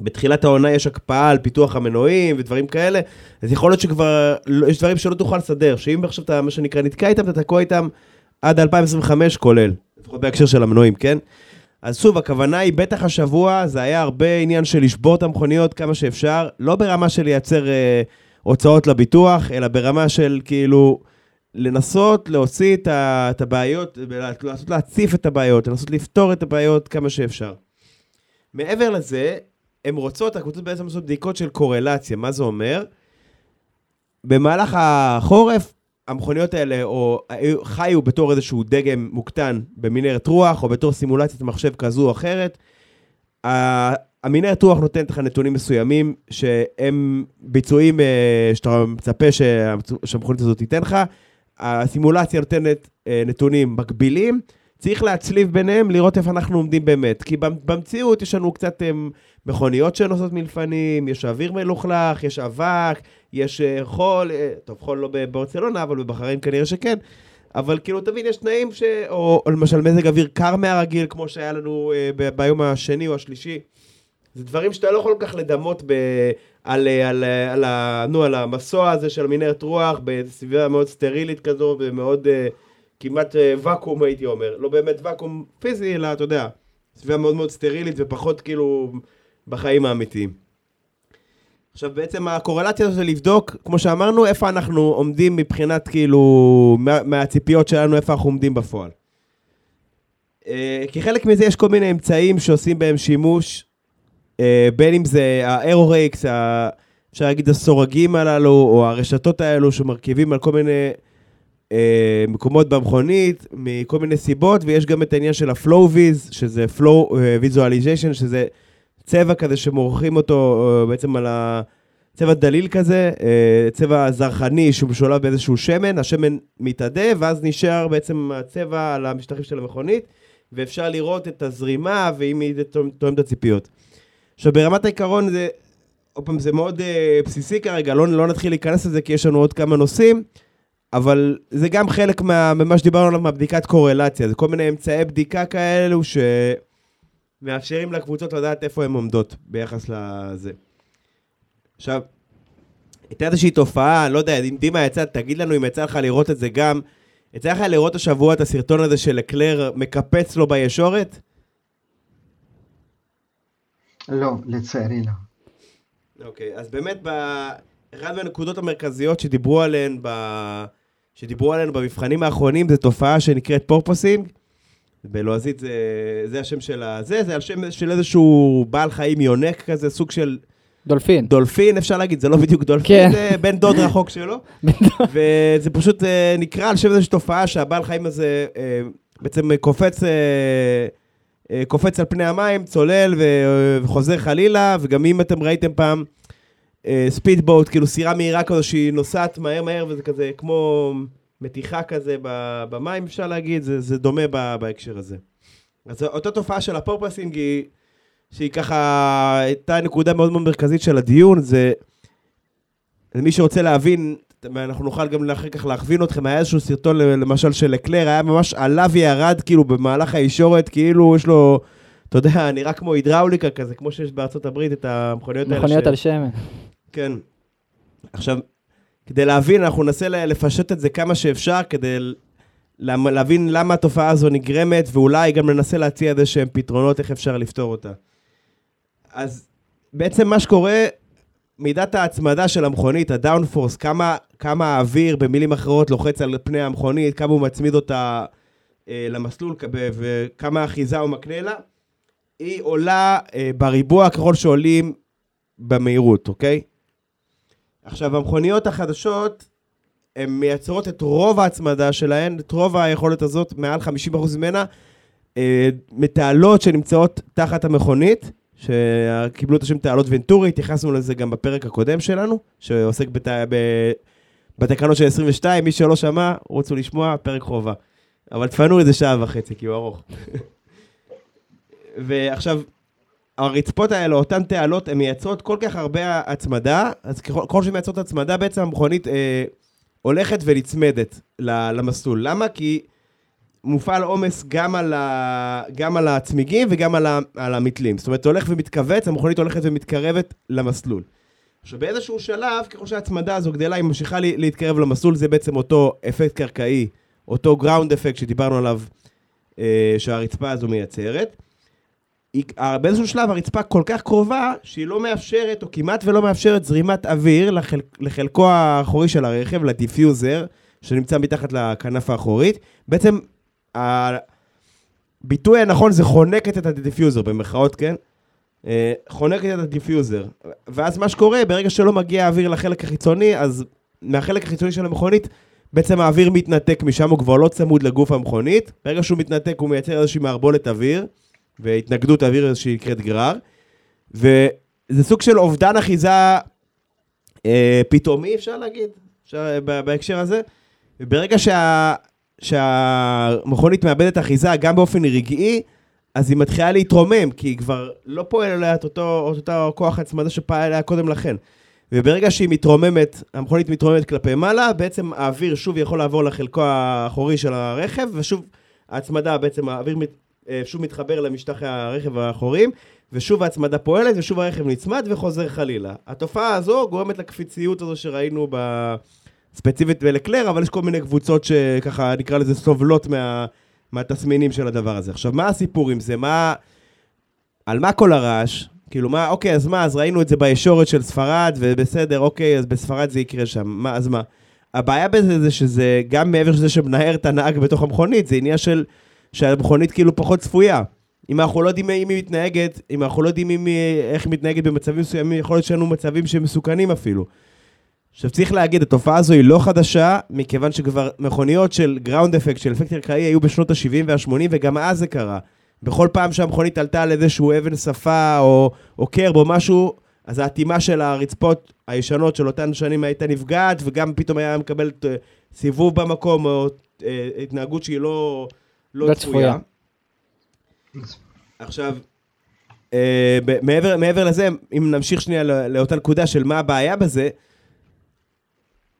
בתחילת העונה יש הקפאה על פיתוח המנועים ודברים כאלה, אז יכול להיות שכבר, לא- יש דברים שלא תוכל לסדר, שאם עכשיו אתה, מה שנקרא, נתקע איתם, אתה תקוע איתם עד 2025 כולל, לפחות בהקשר של המנועים, כן? אז שוב, הכוונה היא, בטח השבוע, זה היה הרבה עניין של לשבור את המכוניות כמה שאפשר, לא ברמה של לייצר אה, הוצאות לביטוח, אלא ברמה של כאילו לנסות להוציא את, ה, את הבעיות, לנסות להציף את הבעיות, לנסות לפתור את הבעיות כמה שאפשר. מעבר לזה, הן רוצות, הקבוצות בעצם עושות בדיקות של קורלציה, מה זה אומר? במהלך החורף, המכוניות האלה או חיו בתור איזשהו דגם מוקטן במנהרת רוח, או בתור סימולציית מחשב כזו או אחרת. המנהרת רוח נותנת לך נתונים מסוימים שהם ביצועים אה, שאתה מצפה שה- שהמכונית הזאת תיתן לך. הסימולציה נותנת אה, נתונים מקבילים, צריך להצליב ביניהם, לראות איפה אנחנו עומדים באמת. כי במ- במציאות יש לנו קצת אה, מכוניות שנוסעות מלפנים, יש אוויר מלוכלך, יש אבק, יש אה, חול, אה, טוב, חול לא בברצלונה, אבל בבחריין כנראה שכן. אבל כאילו, תבין, יש תנאים ש... או, או למשל מזג אוויר קר מהרגיל, כמו שהיה לנו אה, ב- ביום השני או השלישי. זה דברים שאתה לא יכול כל כך לדמות ב... על, על, על, ה... נו, על המסוע הזה של מנהרת רוח, בסביבה מאוד סטרילית כזו, ומאוד אה, כמעט אה, ואקום הייתי אומר. לא באמת ואקום פיזי, אלא אתה יודע, סביבה מאוד מאוד סטרילית ופחות כאילו בחיים האמיתיים. עכשיו בעצם הקורלציה הזו זה לבדוק, כמו שאמרנו, איפה אנחנו עומדים מבחינת כאילו, מה, מהציפיות שלנו, איפה אנחנו עומדים בפועל. אה, כחלק מזה יש כל מיני אמצעים שעושים בהם שימוש, אה, בין אם זה האירו-רייקס, ה- אפשר להגיד הסורגים הללו, או הרשתות האלו שמרכיבים על כל מיני מקומות במכונית, מכל מיני סיבות, ויש גם את העניין של ה-flow viz, שזה flow אה, visualization, שזה צבע כזה שמורחים אותו אה, בעצם על ה... צבע דליל כזה, אה, צבע זרחני שהוא משולב באיזשהו שמן, השמן מתאדה, ואז נשאר בעצם הצבע על המשטחים של המכונית, ואפשר לראות את הזרימה, ואם היא את הציפיות. עכשיו, ברמת העיקרון זה, עוד פעם, זה מאוד אה, בסיסי כרגע, לא, לא נתחיל להיכנס לזה כי יש לנו עוד כמה נושאים, אבל זה גם חלק מה, ממה שדיברנו עליו מהבדיקת קורלציה, זה כל מיני אמצעי בדיקה כאלו שמאפשרים לקבוצות לדעת איפה הן עומדות ביחס לזה. עכשיו, הייתה איזושהי תופעה, לא יודע, אם דימה יצא, תגיד לנו אם יצא לך לראות את זה גם. יצא לך לראות השבוע את הסרטון הזה של אקלר מקפץ לו בישורת? לא, לצערי לא. אוקיי, אז באמת, ב... אחת מהנקודות המרכזיות שדיברו עליהן, ב... שדיברו עליהן במבחנים האחרונים, זה תופעה שנקראת פורפוסינג. בלועזית זה, זה השם של הזה, זה על שם של איזשהו בעל חיים יונק כזה, סוג של דולפין. דולפין, אפשר להגיד, זה לא בדיוק דולפין, כן. זה בן דוד (laughs) רחוק שלו. וזה פשוט אה, נקרא על שם איזושהי תופעה שהבעל חיים הזה אה, בעצם קופץ, אה, קופץ על פני המים, צולל וחוזר חלילה, וגם אם אתם ראיתם פעם ספיד בוט, כאילו סירה מהירה כזו שהיא נוסעת מהר מהר, וזה כזה כמו מתיחה כזה במים, אפשר להגיד, זה, זה דומה ב- בהקשר הזה. אז אותה תופעה של הפורפסינג היא... שהיא ככה הייתה נקודה מאוד מאוד מרכזית של הדיון, זה למי שרוצה להבין, ואנחנו נוכל גם אחר כך להכווין אתכם, היה איזשהו סרטון למשל של לקלר, היה ממש עלה וירד כאילו במהלך הישורת, כאילו יש לו, אתה יודע, נראה כמו הידראוליקה כזה, כמו שיש בארצות הברית את המכוניות האלה. מכוניות על שמן. כן. עכשיו, כדי להבין, אנחנו ננסה לפשט את זה כמה שאפשר, כדי להבין למה התופעה הזו נגרמת, ואולי גם ננסה להציע איזה שהם פתרונות, איך אפשר לפתור אותה. אז בעצם מה שקורה, מידת ההצמדה של המכונית, הדאונפורס, כמה, כמה האוויר, במילים אחרות, לוחץ על פני המכונית, כמה הוא מצמיד אותה אה, למסלול, וכמה אחיזה הוא מקנה לה, היא עולה אה, בריבוע ככל שעולים במהירות, אוקיי? עכשיו, המכוניות החדשות, הן מייצרות את רוב ההצמדה שלהן, את רוב היכולת הזאת, מעל 50% ממנה, אה, מתעלות שנמצאות תחת המכונית, שקיבלו את השם תעלות ונטורי, התייחסנו לזה גם בפרק הקודם שלנו, שעוסק בת... ב... בתקנות של 22, מי שלא שמע, רוצו לשמוע, פרק חובה. אבל תפנו איזה שעה וחצי, כי הוא ארוך. (laughs) ועכשיו, הרצפות האלה, אותן תעלות, הן מייצרות כל כך הרבה הצמדה, אז ככל שהן מייצרות הצמדה, בעצם המכונית אה, הולכת ונצמדת למסלול. למה? כי מופעל עומס גם, על ה... גם על הצמיגים וגם על, ה... על המתלים. זאת אומרת, הולך ומתכווץ, המכונית הולכת ומתקרבת למסלול. עכשיו, באיזשהו שלב, ככל שההצמדה הזו גדלה, היא ממשיכה להתקרב למסלול, זה בעצם אותו אפקט קרקעי, אותו ground effect שדיברנו עליו, אה, שהרצפה הזו מייצרת. באיזשהו שלב הרצפה כל כך קרובה, שהיא לא מאפשרת, או כמעט ולא מאפשרת זרימת אוויר לחל... לחלקו האחורי של הרכב, ל diffuser, שנמצא מתחת לכנף האחורית. בעצם הביטוי הנכון זה חונקת את ה diffuser, במרכאות, כן? אה, חונקת את ה diffuser. ואז מה שקורה, ברגע שלא מגיע האוויר לחלק החיצוני, אז מהחלק החיצוני של המכונית, בעצם האוויר מתנתק משם, הוא כבר לא צמוד לגוף המכונית. ברגע שהוא מתנתק, הוא מייצר איזושהי מערבולת אוויר, והתנגדות אוויר שנקראת גרר. וזה סוג של אובדן אחיזה אה, פתאומי, אפשר להגיד, אפשר, בהקשר הזה. וברגע שה... שהמכונית מאבדת אחיזה גם באופן רגעי, אז היא מתחילה להתרומם, כי היא כבר לא פועל עליה את אותו, אותו כוח הצמדה שפעל עליה קודם לכן. וברגע שהיא מתרוממת, המכונית מתרוממת כלפי מעלה, בעצם האוויר שוב יכול לעבור לחלקו האחורי של הרכב, ושוב ההצמדה, בעצם האוויר שוב מתחבר למשטחי הרכב האחוריים, ושוב ההצמדה פועלת, ושוב הרכב נצמד וחוזר חלילה. התופעה הזו גורמת לקפיציות הזו שראינו ב... ספציפית בלקלר, אבל יש כל מיני קבוצות שככה נקרא לזה סובלות מה, מהתסמינים של הדבר הזה. עכשיו, מה הסיפור עם זה? מה... על מה כל הרעש? כאילו, מה, אוקיי, אז מה, אז ראינו את זה בישורת של ספרד, ובסדר, אוקיי, אז בספרד זה יקרה שם, מה, אז מה? הבעיה בזה זה שזה, גם מעבר לזה שמנער את הנהג בתוך המכונית, זה עניין של, שהמכונית כאילו פחות צפויה. אם אנחנו לא יודעים אם היא מתנהגת, אם אנחנו לא יודעים אם היא, איך היא מתנהגת במצבים מסוימים, יכול להיות שאין מצבים שמסוכנים אפילו. עכשיו צריך להגיד, התופעה הזו היא לא חדשה, מכיוון שכבר מכוניות של גראונד אפקט, של אפקט קרקעי, היו בשנות ה-70 וה-80, וגם אז זה קרה. בכל פעם שהמכונית עלתה על איזשהו אבן שפה או, או קרב או משהו, אז האטימה של הרצפות הישנות של אותן שנים הייתה נפגעת, וגם פתאום היה מקבל אה, סיבוב במקום, או אה, התנהגות שהיא לא, לא, לא צפויה. עכשיו, אה, מעבר, מעבר לזה, אם נמשיך שנייה לאותה נקודה של מה הבעיה בזה,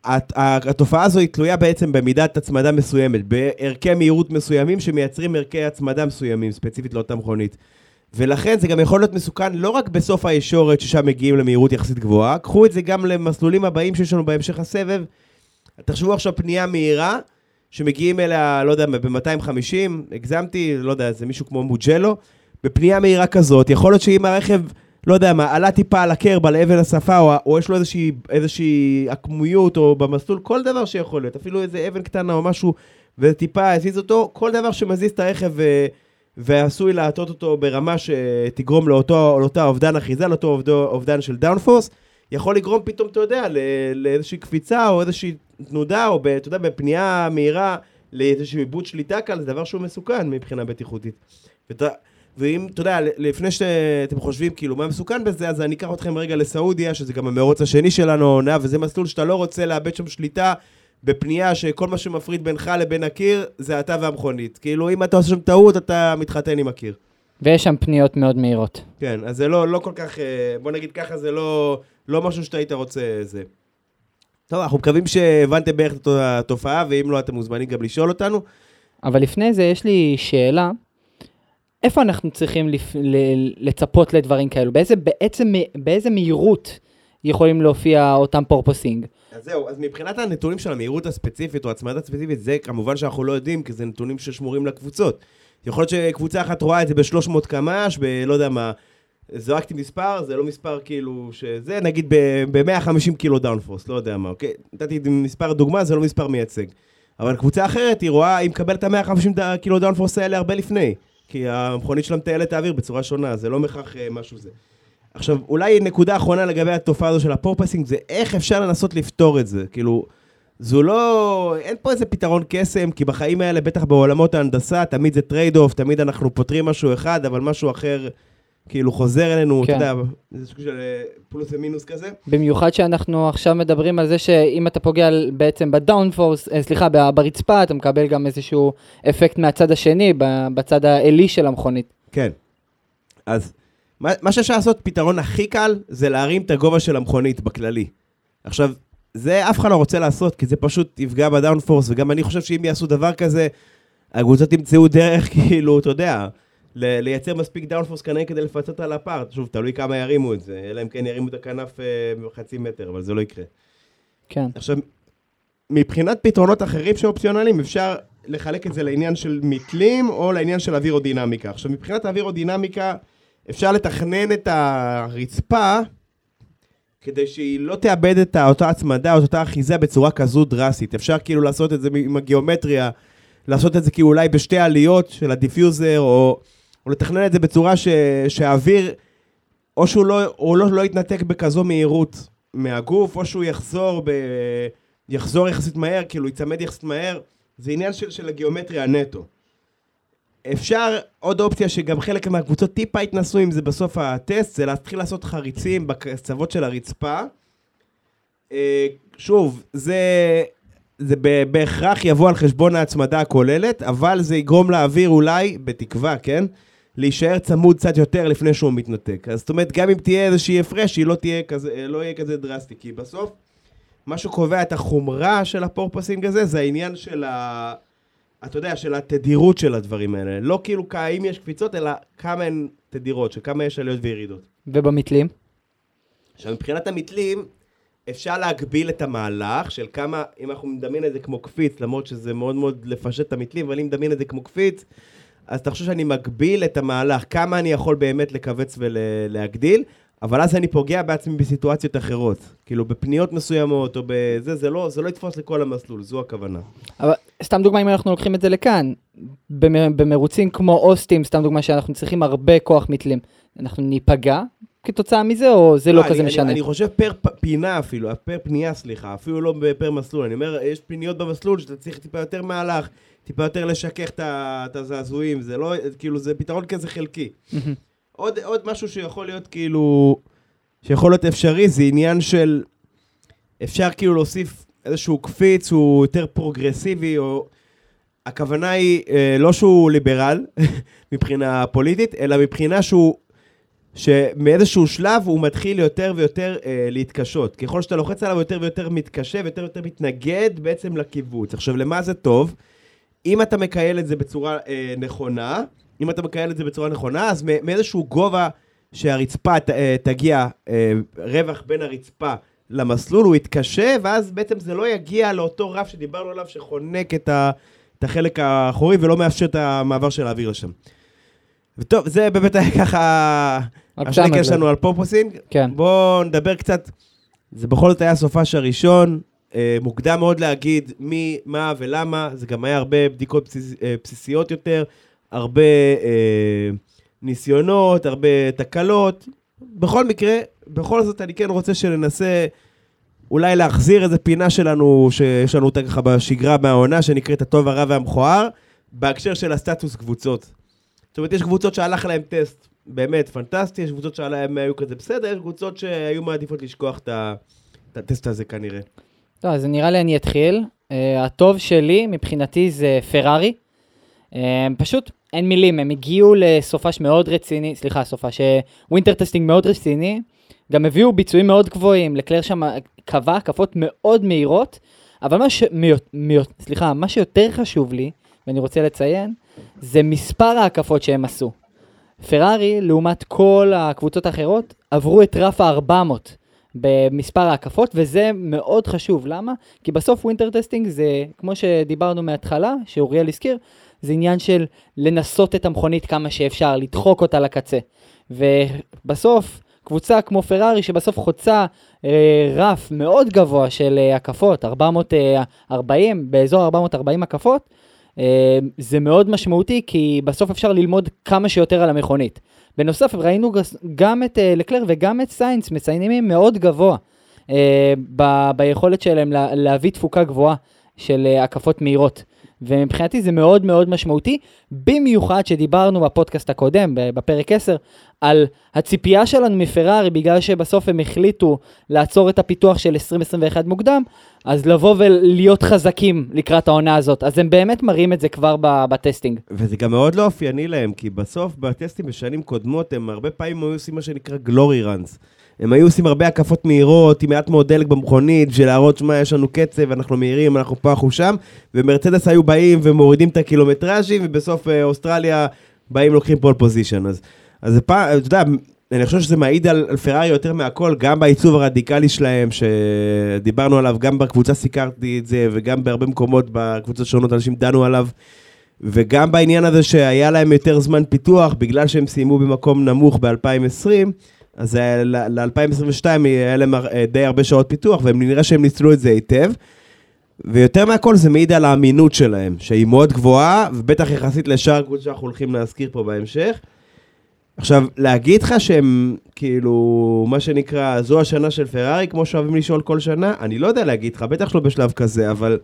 התופעה הזו היא תלויה בעצם במידת הצמדה מסוימת, בערכי מהירות מסוימים שמייצרים ערכי הצמדה מסוימים, ספציפית לאותה מכונית. ולכן זה גם יכול להיות מסוכן לא רק בסוף הישורת ששם מגיעים למהירות יחסית גבוהה, קחו את זה גם למסלולים הבאים שיש לנו בהמשך הסבב. תחשבו עכשיו פנייה מהירה, שמגיעים אליה, לא יודע, ב-250, הגזמתי, לא יודע, זה מישהו כמו מוג'לו, בפנייה מהירה כזאת, יכול להיות שאם הרכב לא יודע מה, עלה טיפה על ה curb, על אבן השפה, או, או יש לו איזושהי, איזושהי עקמומיות, או במסלול, כל דבר שיכול להיות, אפילו איזה אבן קטנה או משהו, וטיפה הזיז אותו, כל דבר שמזיז את הרכב ו, ועשוי להטות אותו ברמה שתגרום לאותו, לאותה אובדן אחיזה, לאותו אובדן, של downforce, יכול לגרום פתאום, אתה יודע, לאיזושהי קפיצה, או איזושהי תנודה, או, אתה יודע, בפנייה מהירה לאיזשהו עיבוד שליטה כאן, זה דבר שהוא מסוכן מבחינה בטיחותית. ואתה, ואם, אתה יודע, לפני שאתם חושבים כאילו מה מסוכן בזה, אז אני אקח אתכם רגע לסעודיה, שזה גם המרוץ השני שלנו העונה, וזה מסלול שאתה לא רוצה לאבד שם שליטה בפנייה שכל מה שמפריד בינך לבין הקיר, זה אתה והמכונית. כאילו, אם אתה עושה שם טעות, אתה מתחתן עם הקיר. ויש שם פניות מאוד מהירות. כן, אז זה לא, לא כל כך, אה, בוא נגיד ככה, זה לא, לא משהו שאתה היית רוצה זה. טוב, אנחנו מקווים שהבנתם בערך את התופעה, ואם לא, אתם מוזמנים גם לשאול אותנו. אבל לפני זה יש לי שאלה, איפה אנחנו צריכים לפ... ל- לצפות לדברים כאלו? באיזה, בעצם, באיזה מהירות יכולים להופיע אותם פורפוסינג? אז זהו, אז מבחינת הנתונים של המהירות הספציפית או הצמדה הספציפית, זה כמובן שאנחנו לא יודעים, כי זה נתונים ששמורים לקבוצות. יכול להיות שקבוצה אחת רואה את זה ב-300 קמ"ש, ב... לא יודע מה, זרקתי מספר, זה לא מספר כאילו שזה, נגיד ב-150 קילו downforce, לא יודע מה, אוקיי? נתתי מספר דוגמה, זה לא מספר מייצג. אבל קבוצה אחרת, היא רואה, היא מקבלת את ה-150 קילו downforce האלה הרבה לפני. כי המכונית שלה מטיילת האוויר בצורה שונה, זה לא בהכרח אה, משהו זה. עכשיו, אולי נקודה אחרונה לגבי התופעה הזו של ה porpoising, זה איך אפשר לנסות לפתור את זה. כאילו, זו לא... אין פה איזה פתרון קסם, כי בחיים האלה, בטח בעולמות ההנדסה, תמיד זה trade off, תמיד אנחנו פותרים משהו אחד, אבל משהו אחר כאילו חוזר אלינו, כן. אתה יודע, זה סוג של אה, פלוס ומינוס כזה. במיוחד שאנחנו עכשיו מדברים על זה שאם אתה פוגע בעצם ב downforce, אה, סליחה, ברצפה, אתה מקבל גם איזשהו אפקט מהצד השני, בצד העילי של המכונית. כן. אז מה, מה שאפשר לעשות, פתרון הכי קל, זה להרים את הגובה של המכונית בכללי. עכשיו, זה אף אחד לא רוצה לעשות, כי זה פשוט יפגע ב downforce, וגם אני חושב שאם יעשו דבר כזה, הקבוצות ימצאו דרך, (laughs) כאילו, אתה יודע, לייצר מספיק דאונפורס כנראה כדי לפצות על הפארט. שוב, תלוי כמה ירימו את זה, אלא אם כן ירימו את הכנף אה, בחצי מטר, אבל זה לא יקרה. כן. עכשיו, מבחינת פתרונות אחרים שאופציונליים, אפשר לחלק את זה לעניין של מתלים או לעניין של אווירודינמיקה. עכשיו, מבחינת האווירודינמיקה, אפשר לתכנן את הרצפה כדי שהיא לא תאבד את אותה הצמדה או את אותה אחיזה בצורה כזו דרסטית. אפשר כאילו לעשות את זה עם הגיאומטריה, לעשות את זה כאילו אולי בשתי עליות של ה diffuser, או, או לתכנן את זה בצורה ש, שהאוויר, או שהוא לא, או לא, לא יתנתק בכזו מהירות מהגוף, או שהוא יחזור, ב, יחזור יחסית מהר, כאילו ייצמד יחסית מהר. זה עניין של, של הגיאומטריה הנטו. אפשר, עוד אופציה שגם חלק מהקבוצות טיפה התנסו עם זה בסוף הטסט, זה להתחיל לעשות חריצים בקצוות של הרצפה. אה, שוב, זה, זה בהכרח יבוא על חשבון ההצמדה הכוללת, אבל זה יגרום לאוויר אולי, בתקווה, כן? להישאר צמוד קצת יותר לפני שהוא מתנתק. אז זאת אומרת, גם אם תהיה איזושהי הפרש, היא לא תהיה כזה, לא יהיה כזה דרסטי, כי בסוף, מה שקובע את החומרה של הפורפסינג הזה, זה העניין של ה... אתה יודע, של התדירות של הדברים האלה. לא כאילו האם יש קפיצות, אלא כמה הן תדירות, של כמה יש עליות וירידות. ובמתלים? עכשיו, מבחינת המתלים, אפשר להגביל את המהלך של כמה, אם אנחנו מדמיין את זה כמו קפיץ, למרות שזה מאוד מאוד לפשט את המתלים, אבל אם מדמיין את זה כמו קפיץ, אז אתה חושב שאני מגביל את המהלך, כמה אני יכול באמת לכווץ ולהגדיל, אבל אז אני פוגע בעצמי בסיטואציות אחרות. כאילו, בפניות מסוימות, או בזה, זה לא, זה לא יתפוס לכל המסלול, זו הכוונה. אבל סתם דוגמה, אם אנחנו לוקחים את זה לכאן, במ- במרוצים כמו אוסטים, סתם דוגמה שאנחנו צריכים הרבה כוח מתלים, אנחנו ניפגע כתוצאה מזה, או זה לא אני- כזה אני- משנה? אני חושב פר פ- פינה אפילו, פר פנייה סליחה, אפילו לא פר מסלול. אני אומר, יש פניות במסלול שאתה צריך טיפה יותר מהלך, טיפה יותר לשכך את הזעזועים, זה לא, כאילו, זה פתרון כזה חלקי. עוד, עוד משהו שיכול להיות כאילו, שיכול להיות אפשרי, זה עניין של, אפשר כאילו להוסיף איזשהו קפיץ, הוא יותר פרוגרסיבי, או... הכוונה היא אה, לא שהוא לינארי (laughs) מבחינה פוליטית, אלא מבחינה שהוא, שמאיזשהו שלב הוא מתחיל יותר ויותר אה, להתקשות. ככל שאתה לוחץ עליו יותר ויותר מתקשה ויותר ויותר מתנגד בעצם לקיבוץ. עכשיו, למה זה טוב? אם אתה מקייל את זה בצורה אה, נכונה, אם אתה מקייל את זה בצורה נכונה, אז מאיזשהו גובה שהרצפה ת, אה, תגיע, אה, רווח בין הרצפה למסלול, הוא יתקשה, ואז בעצם זה לא יגיע לאותו רף שדיברנו עליו, שחונק את, ה, את החלק האחורי ולא מאפשר את המעבר של האוויר לשם. וטוב, זה באמת היה (laughs) ככה מדלן. שלנו על פורפוסינג. כן. בואו נדבר קצת, זה בכל זאת היה סופש הראשון, אה, מוקדם מאוד להגיד מי, מה ולמה, זה גם היה הרבה בדיקות בסיס, אה, בסיסיות יותר, הרבה אה, ניסיונות, הרבה תקלות. בכל מקרה, בכל זאת אני כן רוצה שננסה אולי להחזיר איזה פינה שלנו, שיש לנו אותה ככה בשגרה מהעונה, שנקראת הטוב, הרע והמכוער, בהקשר של הסטטוס קבוצות. זאת אומרת, יש קבוצות שהלך להם טסט באמת פנטסטי, יש קבוצות שעליהם היו כזה בסדר, יש קבוצות שהיו מעדיפות לשכוח את הטסט הזה כנראה. טוב, אז נראה לי אני אתחיל. Uh, הטוב שלי מבחינתי זה פרארי. Uh, פשוט אין מילים, הם הגיעו לסופש מאוד רציני, סליחה, סופש, winter testing מאוד רציני. גם הביאו ביצועים מאוד גבוהים, לקלר שם קבע הקפות מאוד מהירות, אבל מה, ש... מי... מי... סליחה, מה שיותר חשוב לי, ואני רוצה לציין, זה מספר ההקפות שהם עשו. פרארי, לעומת כל הקבוצות האחרות, עברו את רף ה-400 במספר ההקפות, וזה מאוד חשוב. למה? כי בסוף winter testing זה, כמו שדיברנו מההתחלה, שאוריאל הזכיר, זה עניין של לנסות את המכונית כמה שאפשר, לדחוק אותה לקצה. ובסוף, קבוצה כמו פרארי, שבסוף חוצה אה, רף מאוד גבוה של אה, הקפות, 440, באזור 440 הקפות, אה, זה מאוד משמעותי, כי בסוף אפשר ללמוד כמה שיותר על המכונית. בנוסף, ראינו גם את אה, לקלר וגם את סיינס מציינים מאוד גבוה אה, ב- ביכולת שלהם לה- להביא תפוקה גבוהה של אה, הקפות מהירות. ומבחינתי זה מאוד מאוד משמעותי, במיוחד שדיברנו בפודקאסט הקודם, בפרק 10, על הציפייה שלנו מפרארי, בגלל שבסוף הם החליטו לעצור את הפיתוח של 2021 מוקדם, אז לבוא ולהיות חזקים לקראת העונה הזאת. אז הם באמת מראים את זה כבר בטסטינג. וזה גם מאוד לא אופייני להם, כי בסוף בטסטים בשנים קודמות, הם הרבה פעמים היו עושים מה שנקרא גלורי ראנס. הם היו עושים הרבה הקפות מהירות, עם מעט מאוד דלק במכונית, בשביל להראות, שמע, יש לנו קצב, אנחנו מהירים, אנחנו פה, אנחנו שם, ומרצדס היו באים ומורידים את הקילומטראז'ים, ובסוף אה, אוסטרליה באים לוקחים pole position. אז, אז זה פעם, אתה יודע, אני חושב שזה מעיד על, על פרארי יותר מהכל, גם בעיצוב הרדיקלי שלהם, שדיברנו עליו, גם בקבוצה סיקרתי את זה, וגם בהרבה מקומות, בקבוצות שונות, אנשים דנו עליו. וגם בעניין הזה שהיה להם יותר זמן פיתוח, בגלל שהם סיימו במקום נמוך ב-2020, אז ל-2022 היה להם אה, די הרבה שעות פיתוח, ונראה שהם ניצלו את זה היטב. ויותר מהכל זה מעיד על האמינות שלהם, שהיא מאוד גבוהה, ובטח יחסית לשאר הקבוצות שאנחנו הולכים להזכיר פה בהמשך. עכשיו, להגיד לך שהם, כאילו, מה שנקרא, זו השנה של פרארי, כמו שאוהבים לשאול כל שנה, אני לא יודע להגיד לך, בטח לא בשלב כזה, אבל...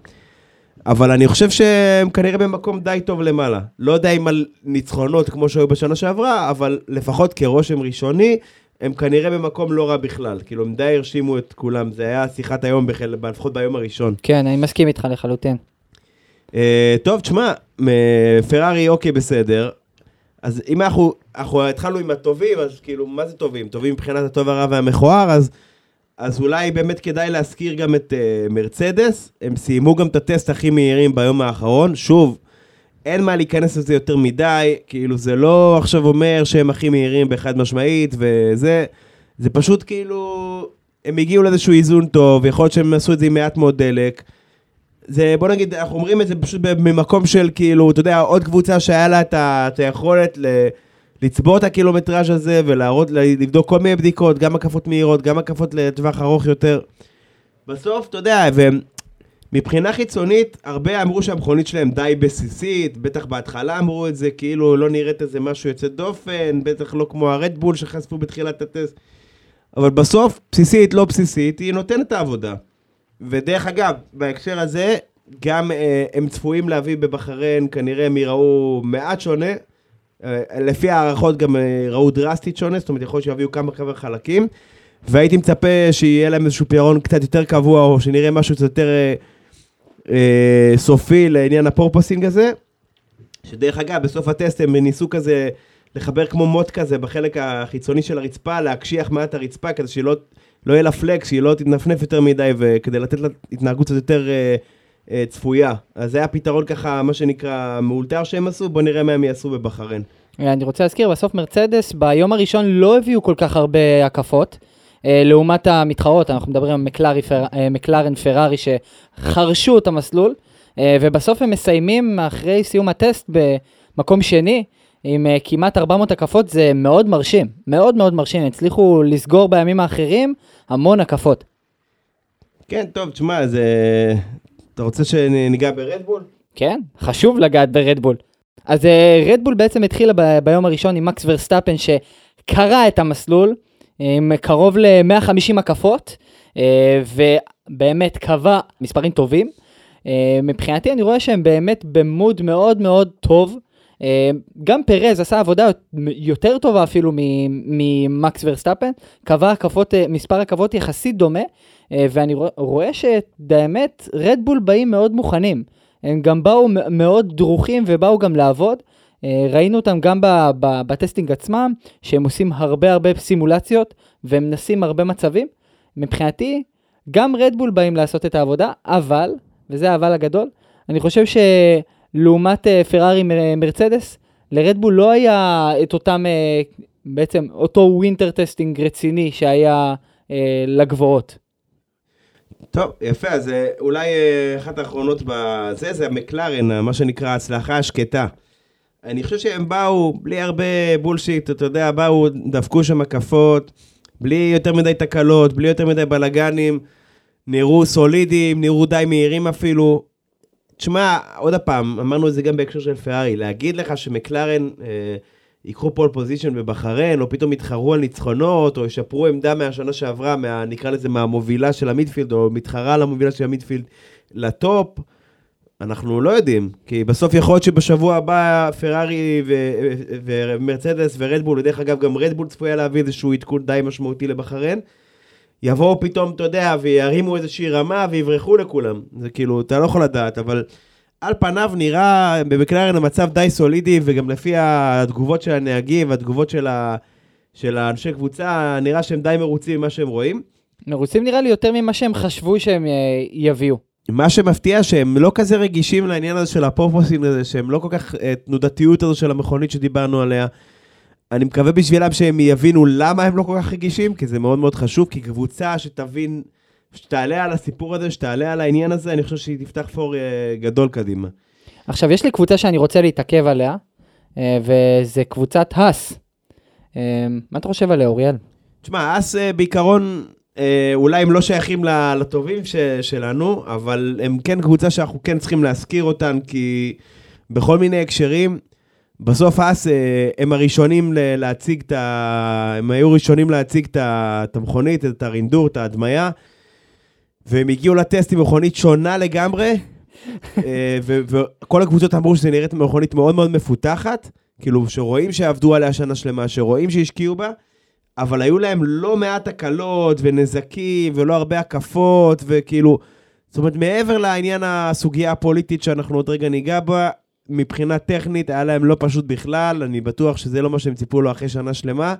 אבל אני חושב שהם כנראה במקום די טוב למעלה. לא יודע אם על ניצחונות כמו שהיו בשנה שעברה, אבל לפחות כרושם ראשוני, הם כנראה במקום לא רע בכלל. כאילו, הם די הרשימו את כולם. זה היה שיחת היום, בחל... לפחות ביום הראשון. כן, אני מסכים איתך לחלוטין. Uh, טוב, תשמע, מ- פרארי, אוקיי, בסדר. אז אם אנחנו, אנחנו התחלנו עם הטובים, אז כאילו, מה זה טובים? טובים מבחינת הטוב הרע והמכוער, אז, אז אולי באמת כדאי להזכיר גם את uh, מרצדס. הם סיימו גם את הטסט הכי מהירים ביום האחרון. שוב, אין מה להיכנס לזה יותר מדי, כאילו, זה לא עכשיו אומר שהם הכי מהירים בחד משמעית, וזה, זה פשוט כאילו, הם הגיעו לאיזשהו איזון טוב, יכול להיות שהם עשו את זה עם מעט מאוד דלק. זה, בוא נגיד, אנחנו אומרים את זה פשוט ממקום של כאילו, אתה יודע, עוד קבוצה שהיה לה את היכולת ל... לצבור את הקילומטראז' הזה ולהראות, לבדוק כל מיני בדיקות, גם הקפות מהירות, גם הקפות לטווח ארוך יותר. בסוף, אתה יודע, ומבחינה חיצונית, הרבה אמרו שהמכונית שלהם די בסיסית, בטח בהתחלה אמרו את זה, כאילו לא נראית איזה משהו יוצא דופן, בטח לא כמו הרדבול שחשפו בתחילת הטסט. אבל בסוף, בסיסית, לא בסיסית, היא נותנת את העבודה. ודרך אגב, בהקשר הזה, גם אה, הם צפויים להביא בבחריין, כנראה הם יראו מעט שונה. אה, לפי הערכות גם אה, ראו דרסטית שונה, זאת אומרת, יכול להיות שיביאו כמה כמה חלקים. והייתי מצפה שיהיה להם איזשהו פתרון קצת יותר קבוע, או שנראה משהו קצת יותר אה, אה, סופי לעניין הפורפוסינג הזה. שדרך אגב, בסוף הטסט הם ניסו כזה לחבר כמו מוט כזה בחלק החיצוני של הרצפה, להקשיח מעט הרצפה כדי שלא לא יהיה לה פלקס, שהיא לא תתנפנף יותר מדי, וכדי לתת לה התנהגות קצת יותר אה, אה, צפויה. אז זה היה פתרון ככה, מה שנקרא, מאולתר שהם עשו, בוא נראה מה הם יעשו בבחריין. אני רוצה להזכיר, בסוף מרצדס ביום הראשון לא הביאו כל כך הרבה הקפות. אה, לעומת המתחרות, אנחנו מדברים על מקלרי, פר, אה, מקלרן פרארי שחרשו את המסלול, אה, ובסוף הם מסיימים אחרי סיום הטסט במקום שני, עם uh, כמעט 400 הקפות, זה מאוד מרשים. מאוד מאוד מרשים. הצליחו לסגור בימים האחרים המון הקפות. כן, טוב, תשמע, זה... אתה רוצה שניגע ברדבול? כן, חשוב לגעת ברדבול. אז רדבול בעצם התחילה ב- ביום הראשון עם מקס ורסטאפן שקרע את המסלול עם קרוב ל-150 הקפות, אה, ובאמת קבע מספרים טובים. אה, מבחינתי אני רואה שהם באמת במוד מאוד מאוד טוב. אה, גם פרז עשה עבודה יותר טובה אפילו ממקס ורסטאפן, קבע הקפות, מספר הקפות יחסית דומה, ואני רוא- רואה שבאמת רדבול באים מאוד מוכנים. הם גם באו מאוד דרוכים ובאו גם לעבוד. אה, ראינו אותם גם ב testing עצמם, שהם עושים הרבה הרבה סימולציות והם מנסים הרבה מצבים. מבחינתי, גם רדבול באים לעשות את העבודה, אבל, וזה האבל הגדול, אני חושב שלעומת אה, פרארי מ- מרצדס, לרדבול לא היה את אותם, אה, בעצם אותו winter testing רציני שהיה אה, לגבוהות. טוב, יפה, אז אה, אולי אה, אחת האחרונות בזה, זה המקלרן, אה, מה שנקרא ההצלחה השקטה. אני חושב שהם באו בלי הרבה bullshit, אתה יודע, באו, דפקו שם הקפות, בלי יותר מדי תקלות, בלי יותר מדי בלאגנים, נראו סולידיים, נראו די מהירים אפילו. תשמע, עוד פעם, אמרנו את זה גם בהקשר של פרארי, להגיד לך שמקלרן אה, ייקחו pole position בבחריין, או פתאום יתחרו על ניצחונות, או ישפרו עמדה מהשנה שעברה, מה, נקרא לזה מהמובילה של ה midfield, או מתחרה על המובילה של ה midfield ל top, אנחנו לא יודעים, כי בסוף יכול להיות שבשבוע הבא פרארי ומרצדס ורדבול, ודרך אגב גם רדבול צפויה להביא איזשהו עדכון די משמעותי לבחריין, יבואו פתאום, אתה יודע, וירימו איזושהי רמה ויברחו לכולם. זה כאילו, אתה לא יכול לדעת, אבל על פניו נראה במקלרן המצב די סולידי, וגם לפי התגובות של הנהגים והתגובות של, ה... של האנשי קבוצה, נראה שהם די מרוצים ממה שהם רואים. מרוצים נראה לי יותר ממה שהם חשבו שהם אה, יביאו. מה שמפתיע שהם לא כזה רגישים לעניין הזה של הפורפוסינג הזה, שהם לא כל כך, אה, תנודתיות הזו של המכונית שדיברנו עליה. אני מקווה בשבילם שהם יבינו למה הם לא כל כך רגישים, כי זה מאוד מאוד חשוב, כי קבוצה שתבין, שתעלה על הסיפור הזה, שתעלה על העניין הזה, אני חושב שהיא תפתח פור אה, גדול קדימה. עכשיו, יש לי קבוצה שאני רוצה להתעכב עליה, אה, וזה קבוצת האס. אה, מה אתה חושב עליה, אוריאל? תשמע, אס אה, בעיקרון, אולי הם לא שייכים לטובים ש, שלנו, אבל הם כן קבוצה שאנחנו כן צריכים להזכיר אותן, כי בכל מיני הקשרים, בסוף אס אה, הם הראשונים להציג את ה... הם היו ראשונים להציג את המכונית, את הרינדור, את ההדמיה, והם הגיעו לטסט עם מכונית שונה לגמרי, אה, וכל הקבוצות אמרו שזה נראית מכונית מאוד מאוד מפותחת, כאילו שרואים שעבדו עליה שנה שלמה, שרואים שהשקיעו בה, אבל היו להם לא מעט הקלות ונזקים ולא הרבה הקפות, וכאילו, זאת אומרת, מעבר לעניין הסוגיה הפוליטית שאנחנו עוד רגע ניגע בה, מבחינה טכנית היה להם לא פשוט בכלל, אני בטוח שזה לא מה שהם ציפו לו אחרי שנה שלמה.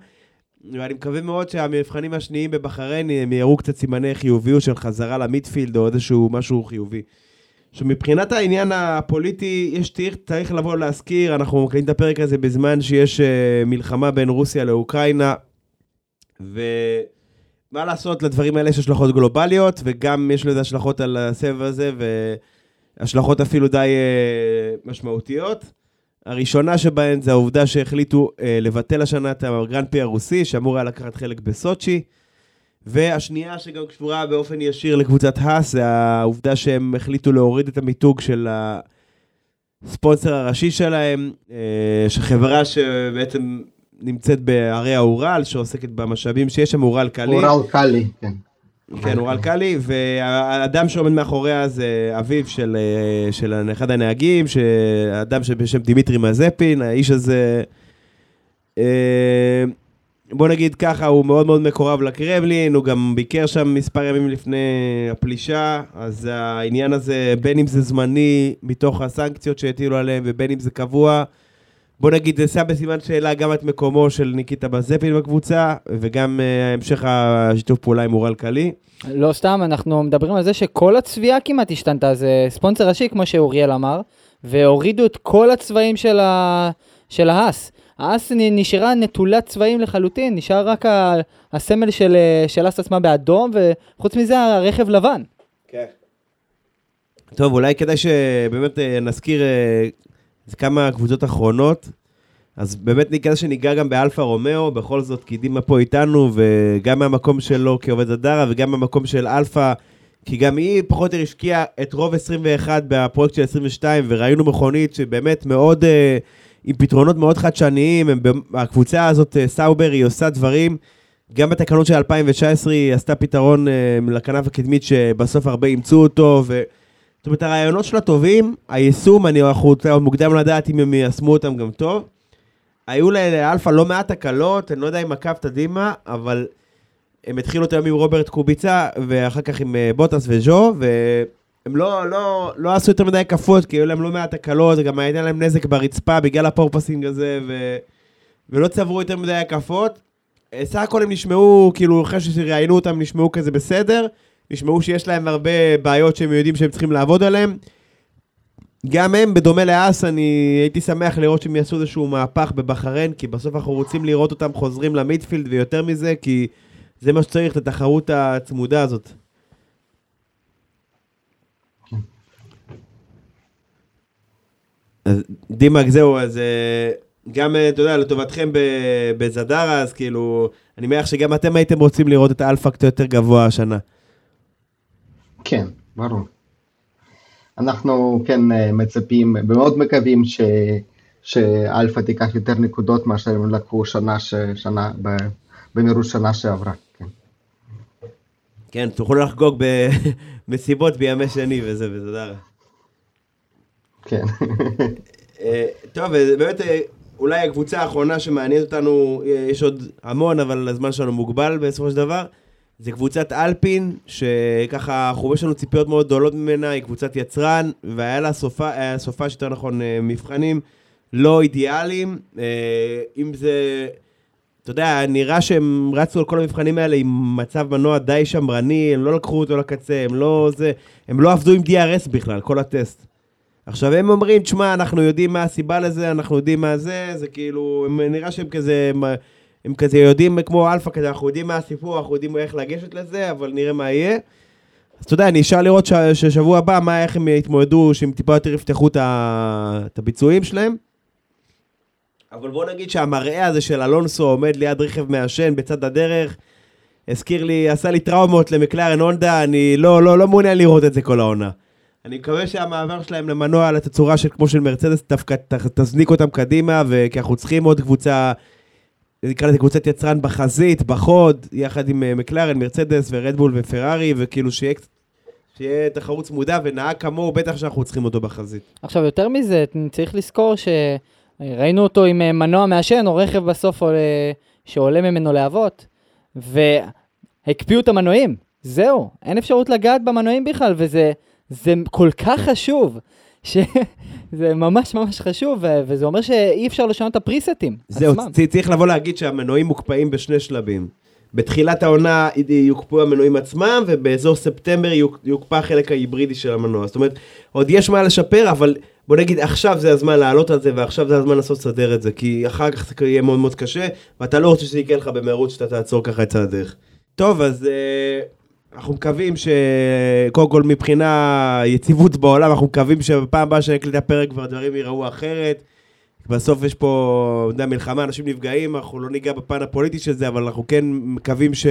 ואני מקווה מאוד שהמבחנים השניים בבחריין הם יראו קצת סימני חיוביות של חזרה למידפילד או איזשהו משהו חיובי. עכשיו, מבחינת העניין הפוליטי, יש צריך, צריך לבוא להזכיר, אנחנו מקליטים את הפרק הזה בזמן שיש uh, מלחמה בין רוסיה לאוקראינה, ומה לעשות, לדברים האלה יש השלכות גלובליות, וגם יש לזה השלכות על הסבב הזה, והשלכות אפילו די uh, משמעותיות. הראשונה שבהן זה העובדה שהחליטו uh, לבטל השנה את הגרנד פי הרוסי, שאמור היה לקחת חלק בסוצ'י. והשנייה שגם קשורה באופן ישיר לקבוצת האס, זה העובדה שהם החליטו להוריד את המיתוג של הספונסר הראשי שלהם, אה, שחברה שבעצם נמצאת בערי האורל, שעוסקת במשאבים שיש שם, אורל קאלי. אורל קאלי, כן. כן, אורל קאלי, והאדם שעומד מאחוריה זה אביו של, אה, של אחד הנהגים, אדם בשם דימיטרי מזפין, האיש הזה... אה, בוא נגיד ככה, הוא מאוד מאוד מקורב לקרמלין, הוא גם ביקר שם מספר ימים לפני הפלישה, אז העניין הזה, בין אם זה זמני מתוך הסנקציות שהטילו עליהם, ובין אם זה קבוע, בוא נגיד, זה שם בסימן שאלה גם את מקומו של ניקיטה בזפין בקבוצה, וגם uh, המשך השיתוף פעולה עם אורל קאלי. לא סתם, אנחנו מדברים על זה שכל הצביעה כמעט השתנתה, זה ספונסר ראשי, כמו שאוריאל אמר, והורידו את כל הצבעים של, ה... של האס. האס נשארה נטולת צבעים לחלוטין, נשאר רק ה... הסמל של, של האס עצמה באדום, וחוץ מזה הרכב לבן. כן. טוב, אולי כדאי שבאמת נזכיר כמה קבוצות אחרונות. אז באמת ניכנס שניגע גם באלפה רומאו, בכל זאת, כי דימה פה איתנו, וגם מהמקום שלו כעובד הדרה, וגם מהמקום של אלפה, כי גם היא פחות או יותר השקיעה את רוב 21 בפרויקט של 22, וראינו מכונית שבאמת מאוד, אה, עם פתרונות מאוד חדשניים, הקבוצה הזאת, אה, סאובר, היא עושה דברים, גם בתקנות של 2019 היא עשתה פתרון אה, לכנף הקדמית שבסוף הרבה אימצו אותו, ו... זאת אומרת, הרעיונות שלה טובים, היישום, אני, אנחנו מוקדם לדעת אם הם יישמו אותם גם טוב. היו לאלפא לא מעט תקלות, אני לא יודע אם עקבת דימה, אבל הם התחילו את היום עם רוברט קוביצה, ואחר כך עם אה, בוטס וז'ו, והם לא, לא, לא עשו יותר מדי הקפות, כי היו להם לא מעט תקלות, גם היה להם נזק ברצפה בגלל ה porpoising הזה, ו... ולא צברו יותר מדי הקפות. אה, סך הכל הם נשמעו, כאילו, אחרי שראיינו אותם, נשמעו כזה בסדר. נשמעו שיש להם הרבה בעיות שהם יודעים שהם צריכים לעבוד עליהם. גם הם, בדומה לאס, אני הייתי שמח לראות שהם יעשו איזשהו מהפך בבחריין, כי בסוף אנחנו רוצים לראות אותם חוזרים למידפילד, ויותר מזה, כי זה מה שצריך, את התחרות הצמודה הזאת. אז דימק, זהו, אז אה, גם, אה, אתה יודע, לטובתכם בזדרה, אז כאילו, אני מניח שגם אתם הייתם רוצים לראות את האלפקט יותר גבוה השנה. כן, ברור. אנחנו כן אה, מצפים ומאוד מקווים ש... שאלפא תיקח יותר נקודות מאשר הם לקחו שנה, ש... שנה ב... במרוץ שנה שעברה. כן. כן, תוכלו לחגוג במסיבות (laughs) בימי שני וזה, וזדרה. כן. (laughs) אה, טוב, אה, באמת, אולי הקבוצה האחרונה שמעניינת אותנו, יש עוד המון, אבל הזמן שלנו מוגבל בסופו של דבר. זה קבוצת אלפין, שככה, אנחנו לנו ציפיות מאוד גדולות ממנה, היא קבוצת יצרן, והיה לה סופה, סופה שיותר נכון, אה, מבחנים לא אידיאליים. אה, אם זה, אתה יודע, נראה שהם רצו על כל המבחנים האלה עם מצב מנוע די שמרני, הם לא לקחו אותו לקצה, הם לא זה, הם לא עבדו עם DRS בכלל, כל הטסט. עכשיו הם אומרים, תשמע, אנחנו יודעים מה הסיבה לזה, אנחנו יודעים מה זה, זה כאילו, נראה שהם כזה, הם, כזה יודעים כמו אלפא כזה, אנחנו יודעים מה הסיפור, אנחנו יודעים איך לגשת לזה, אבל נראה מה יהיה. אז אתה יודע, אני אשמח לראות ש- ששבוע הבא, מה, איך הם יתמודדו, שהם טיפה יותר יפתחו את, ה, את הביצועים שלהם. אבל בוא נגיד שהמראה הזה של אלונסו עומד ליד רכב מעשן בצד הדרך, הזכיר לי, עשה לי טראומות למקלרן הונדה, אני לא, לא, לא מעוניין לראות את זה כל העונה. אני מקווה שהמעבר שלהם למנוע על התצורה של כמו של מרצדס דווקא תזניק אותם קדימה, וכי אנחנו צריכים עוד קבוצה, נקרא לזה קבוצת יצרן בחזית, בחוד, יחד עם אה, מקלרן, מרצדס ורדבול ופרארי, וכאילו שיהיה, שיהיה תחרות צמודה, ונהג כמוהו, בטח שאנחנו צריכים אותו בחזית. עכשיו, יותר מזה, צריך לזכור שראינו אותו עם אה, מנוע מעשן, או רכב בסוף עולה, שעולה ממנו להבות, והקפיאו את המנועים. זהו, אין אפשרות לגעת במנועים בכלל, וזה זה כל כך חשוב, שזה (laughs) ממש ממש חשוב, ו- וזה אומר שאי אפשר לשנות את הפריסטים זהו, עצמם. צריך לבוא להגיד שהמנועים מוקפאים בשני שלבים. בתחילת העונה יוקפאו המנועים עצמם, ובאזור ספטמבר יוק- יוקפא החלק ההיברידי של המנוע. זאת אומרת, עוד יש מה לשפר, אבל בוא נגיד עכשיו זה הזמן לעלות על זה, ועכשיו זה הזמן לנסות לסדר את זה, כי אחר כך זה יהיה מאוד מאוד קשה, ואתה לא רוצה שזה יקרה לך במהירות שאתה תעצור ככה את צד הדרך. טוב, אז אה, אנחנו מקווים שקודם כל מבחינה יציבות בעולם, אנחנו מקווים שבפעם הבאה שנקליט הפרק כבר דברים ייראו אחרת. בסוף יש פה, אתה יודע, מלחמה, אנשים נפגעים, אנחנו לא ניגע בפן הפוליטי של זה, אבל אנחנו כן מקווים ש...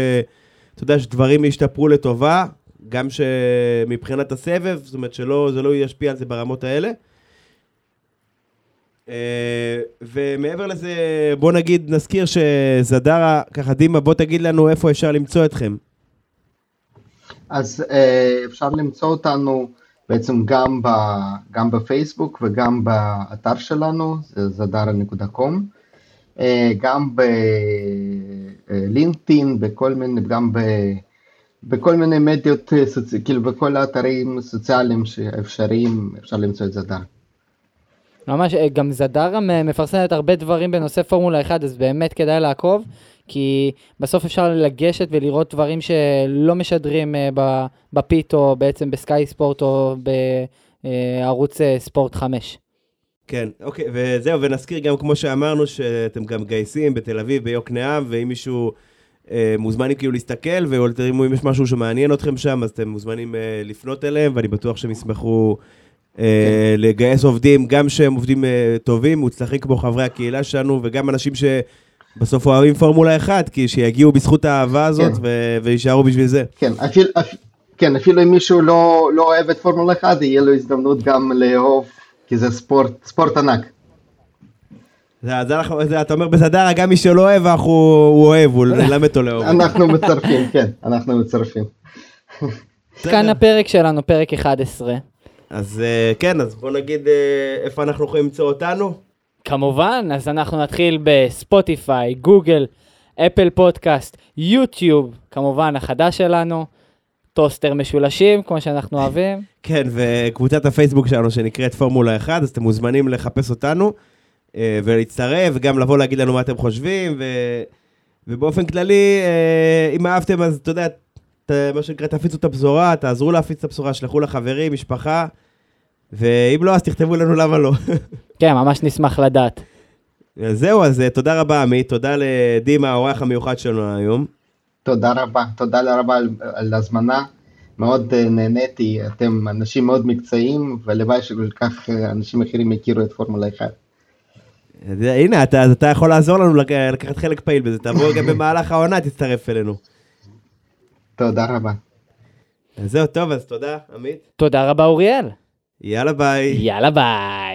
אתה יודע, שדברים ישתפרו לטובה, גם שמבחינת הסבב, זאת אומרת שלא, זה לא ישפיע על זה ברמות האלה. אה, ומעבר לזה, בוא נגיד, נזכיר שזדרה, ככה דימה, בוא תגיד לנו איפה אפשר למצוא אתכם. אז אה, אפשר למצוא אותנו בעצם גם, ב, גם בפייסבוק וגם באתר שלנו, זדרה.com, אה, גם בלינקדאין, בכל מיני, גם ב, בכל מיני מדיות, אה. כאילו בכל האתרים סוציאליים שאפשריים, אפשר למצוא את זדרה. ממש, אה, גם זדרה מפרסמת הרבה דברים בנושא פורמולה 1, אז באמת כדאי לעקוב, כי בסוף אפשר לגשת ולראות דברים שלא משדרים אה, ב- בפיט או בעצם בסקאי ספורט או בערוץ אה, ספורט 5. כן, אוקיי, וזהו, ונזכיר גם, כמו שאמרנו, שאתם גם מגייסים בתל אביב, ביוקנעם, ואם מישהו אה, מוזמנים כאילו להסתכל, ואם יש משהו שמעניין אתכם שם, אז אתם מוזמנים אה, לפנות אליהם, ואני בטוח שהם ישמחו אה, לגייס עובדים, גם שהם עובדים אה, טובים, מוצלחים כמו חברי הקהילה שלנו, וגם אנשים שבסוף אוהבים פורמולה 1, כי שיגיעו בזכות האהבה הזאת כן. ו- ויישארו בשביל זה. כן, אפילו, אפ, כן, אפילו אם מישהו לא, לא אוהב את פורמולה 1, יהיה לו הזדמנות גם לאהוב, כי זה ספורט, ספורט ענק. זה, זה, אנחנו- זה, אתה אומר בסדרה, גם מי שלא אוהב, אנחנו, הוא אוהב, הוא (laughs) נלמד אותו לאהוב. אנחנו מצרפים, כן, אנחנו מצרפים. כאן הפרק שלנו, פרק 11. אז אה, כן, אז בוא נגיד אה, איפה אנחנו יכולים למצוא אותנו. כמובן, אז אנחנו נתחיל בספוטיפיי, גוגל, אפל פודקאסט, יוטיוב, כמובן החדש שלנו, טוסטר משולשים, כמו שאנחנו אוהבים. (laughs) כן, וקבוצת הפייסבוק שלנו שנקראת פורמולה 1, אז אתם מוזמנים לחפש אותנו אה, ולהצטרף, וגם לבוא להגיד לנו מה אתם חושבים, ו... ובאופן כללי, אה, אם אהבתם, אז אתה יודע, ת- מה שנקרא, תפיצו את הבשורה, תעזרו להפיץ את הבשורה, שלחו לחברים, משפחה, ואם לא, אז תכתבו לנו למה לא. כן, ממש נשמח לדעת. זהו, אז אה, תודה רבה, עמית, תודה לדימה, האורח המיוחד שלנו היום. תודה רבה, תודה רבה על, על ההזמנה, מאוד אה, נהניתי, אתם אנשים מאוד מקצועיים, והלוואי שכל כך אה, אנשים אחרים יכירו את פורמולה 1. אז, אה, הנה, אתה, אתה יכול לעזור לנו לק- לקחת חלק פעיל בזה, תבוא גם (laughs) במהלך העונה, תצטרף אלינו. תודה רבה. אז זהו, טוב, אז תודה, עמית. תודה רבה, אוריאל. יאללה ביי. יאללה ביי.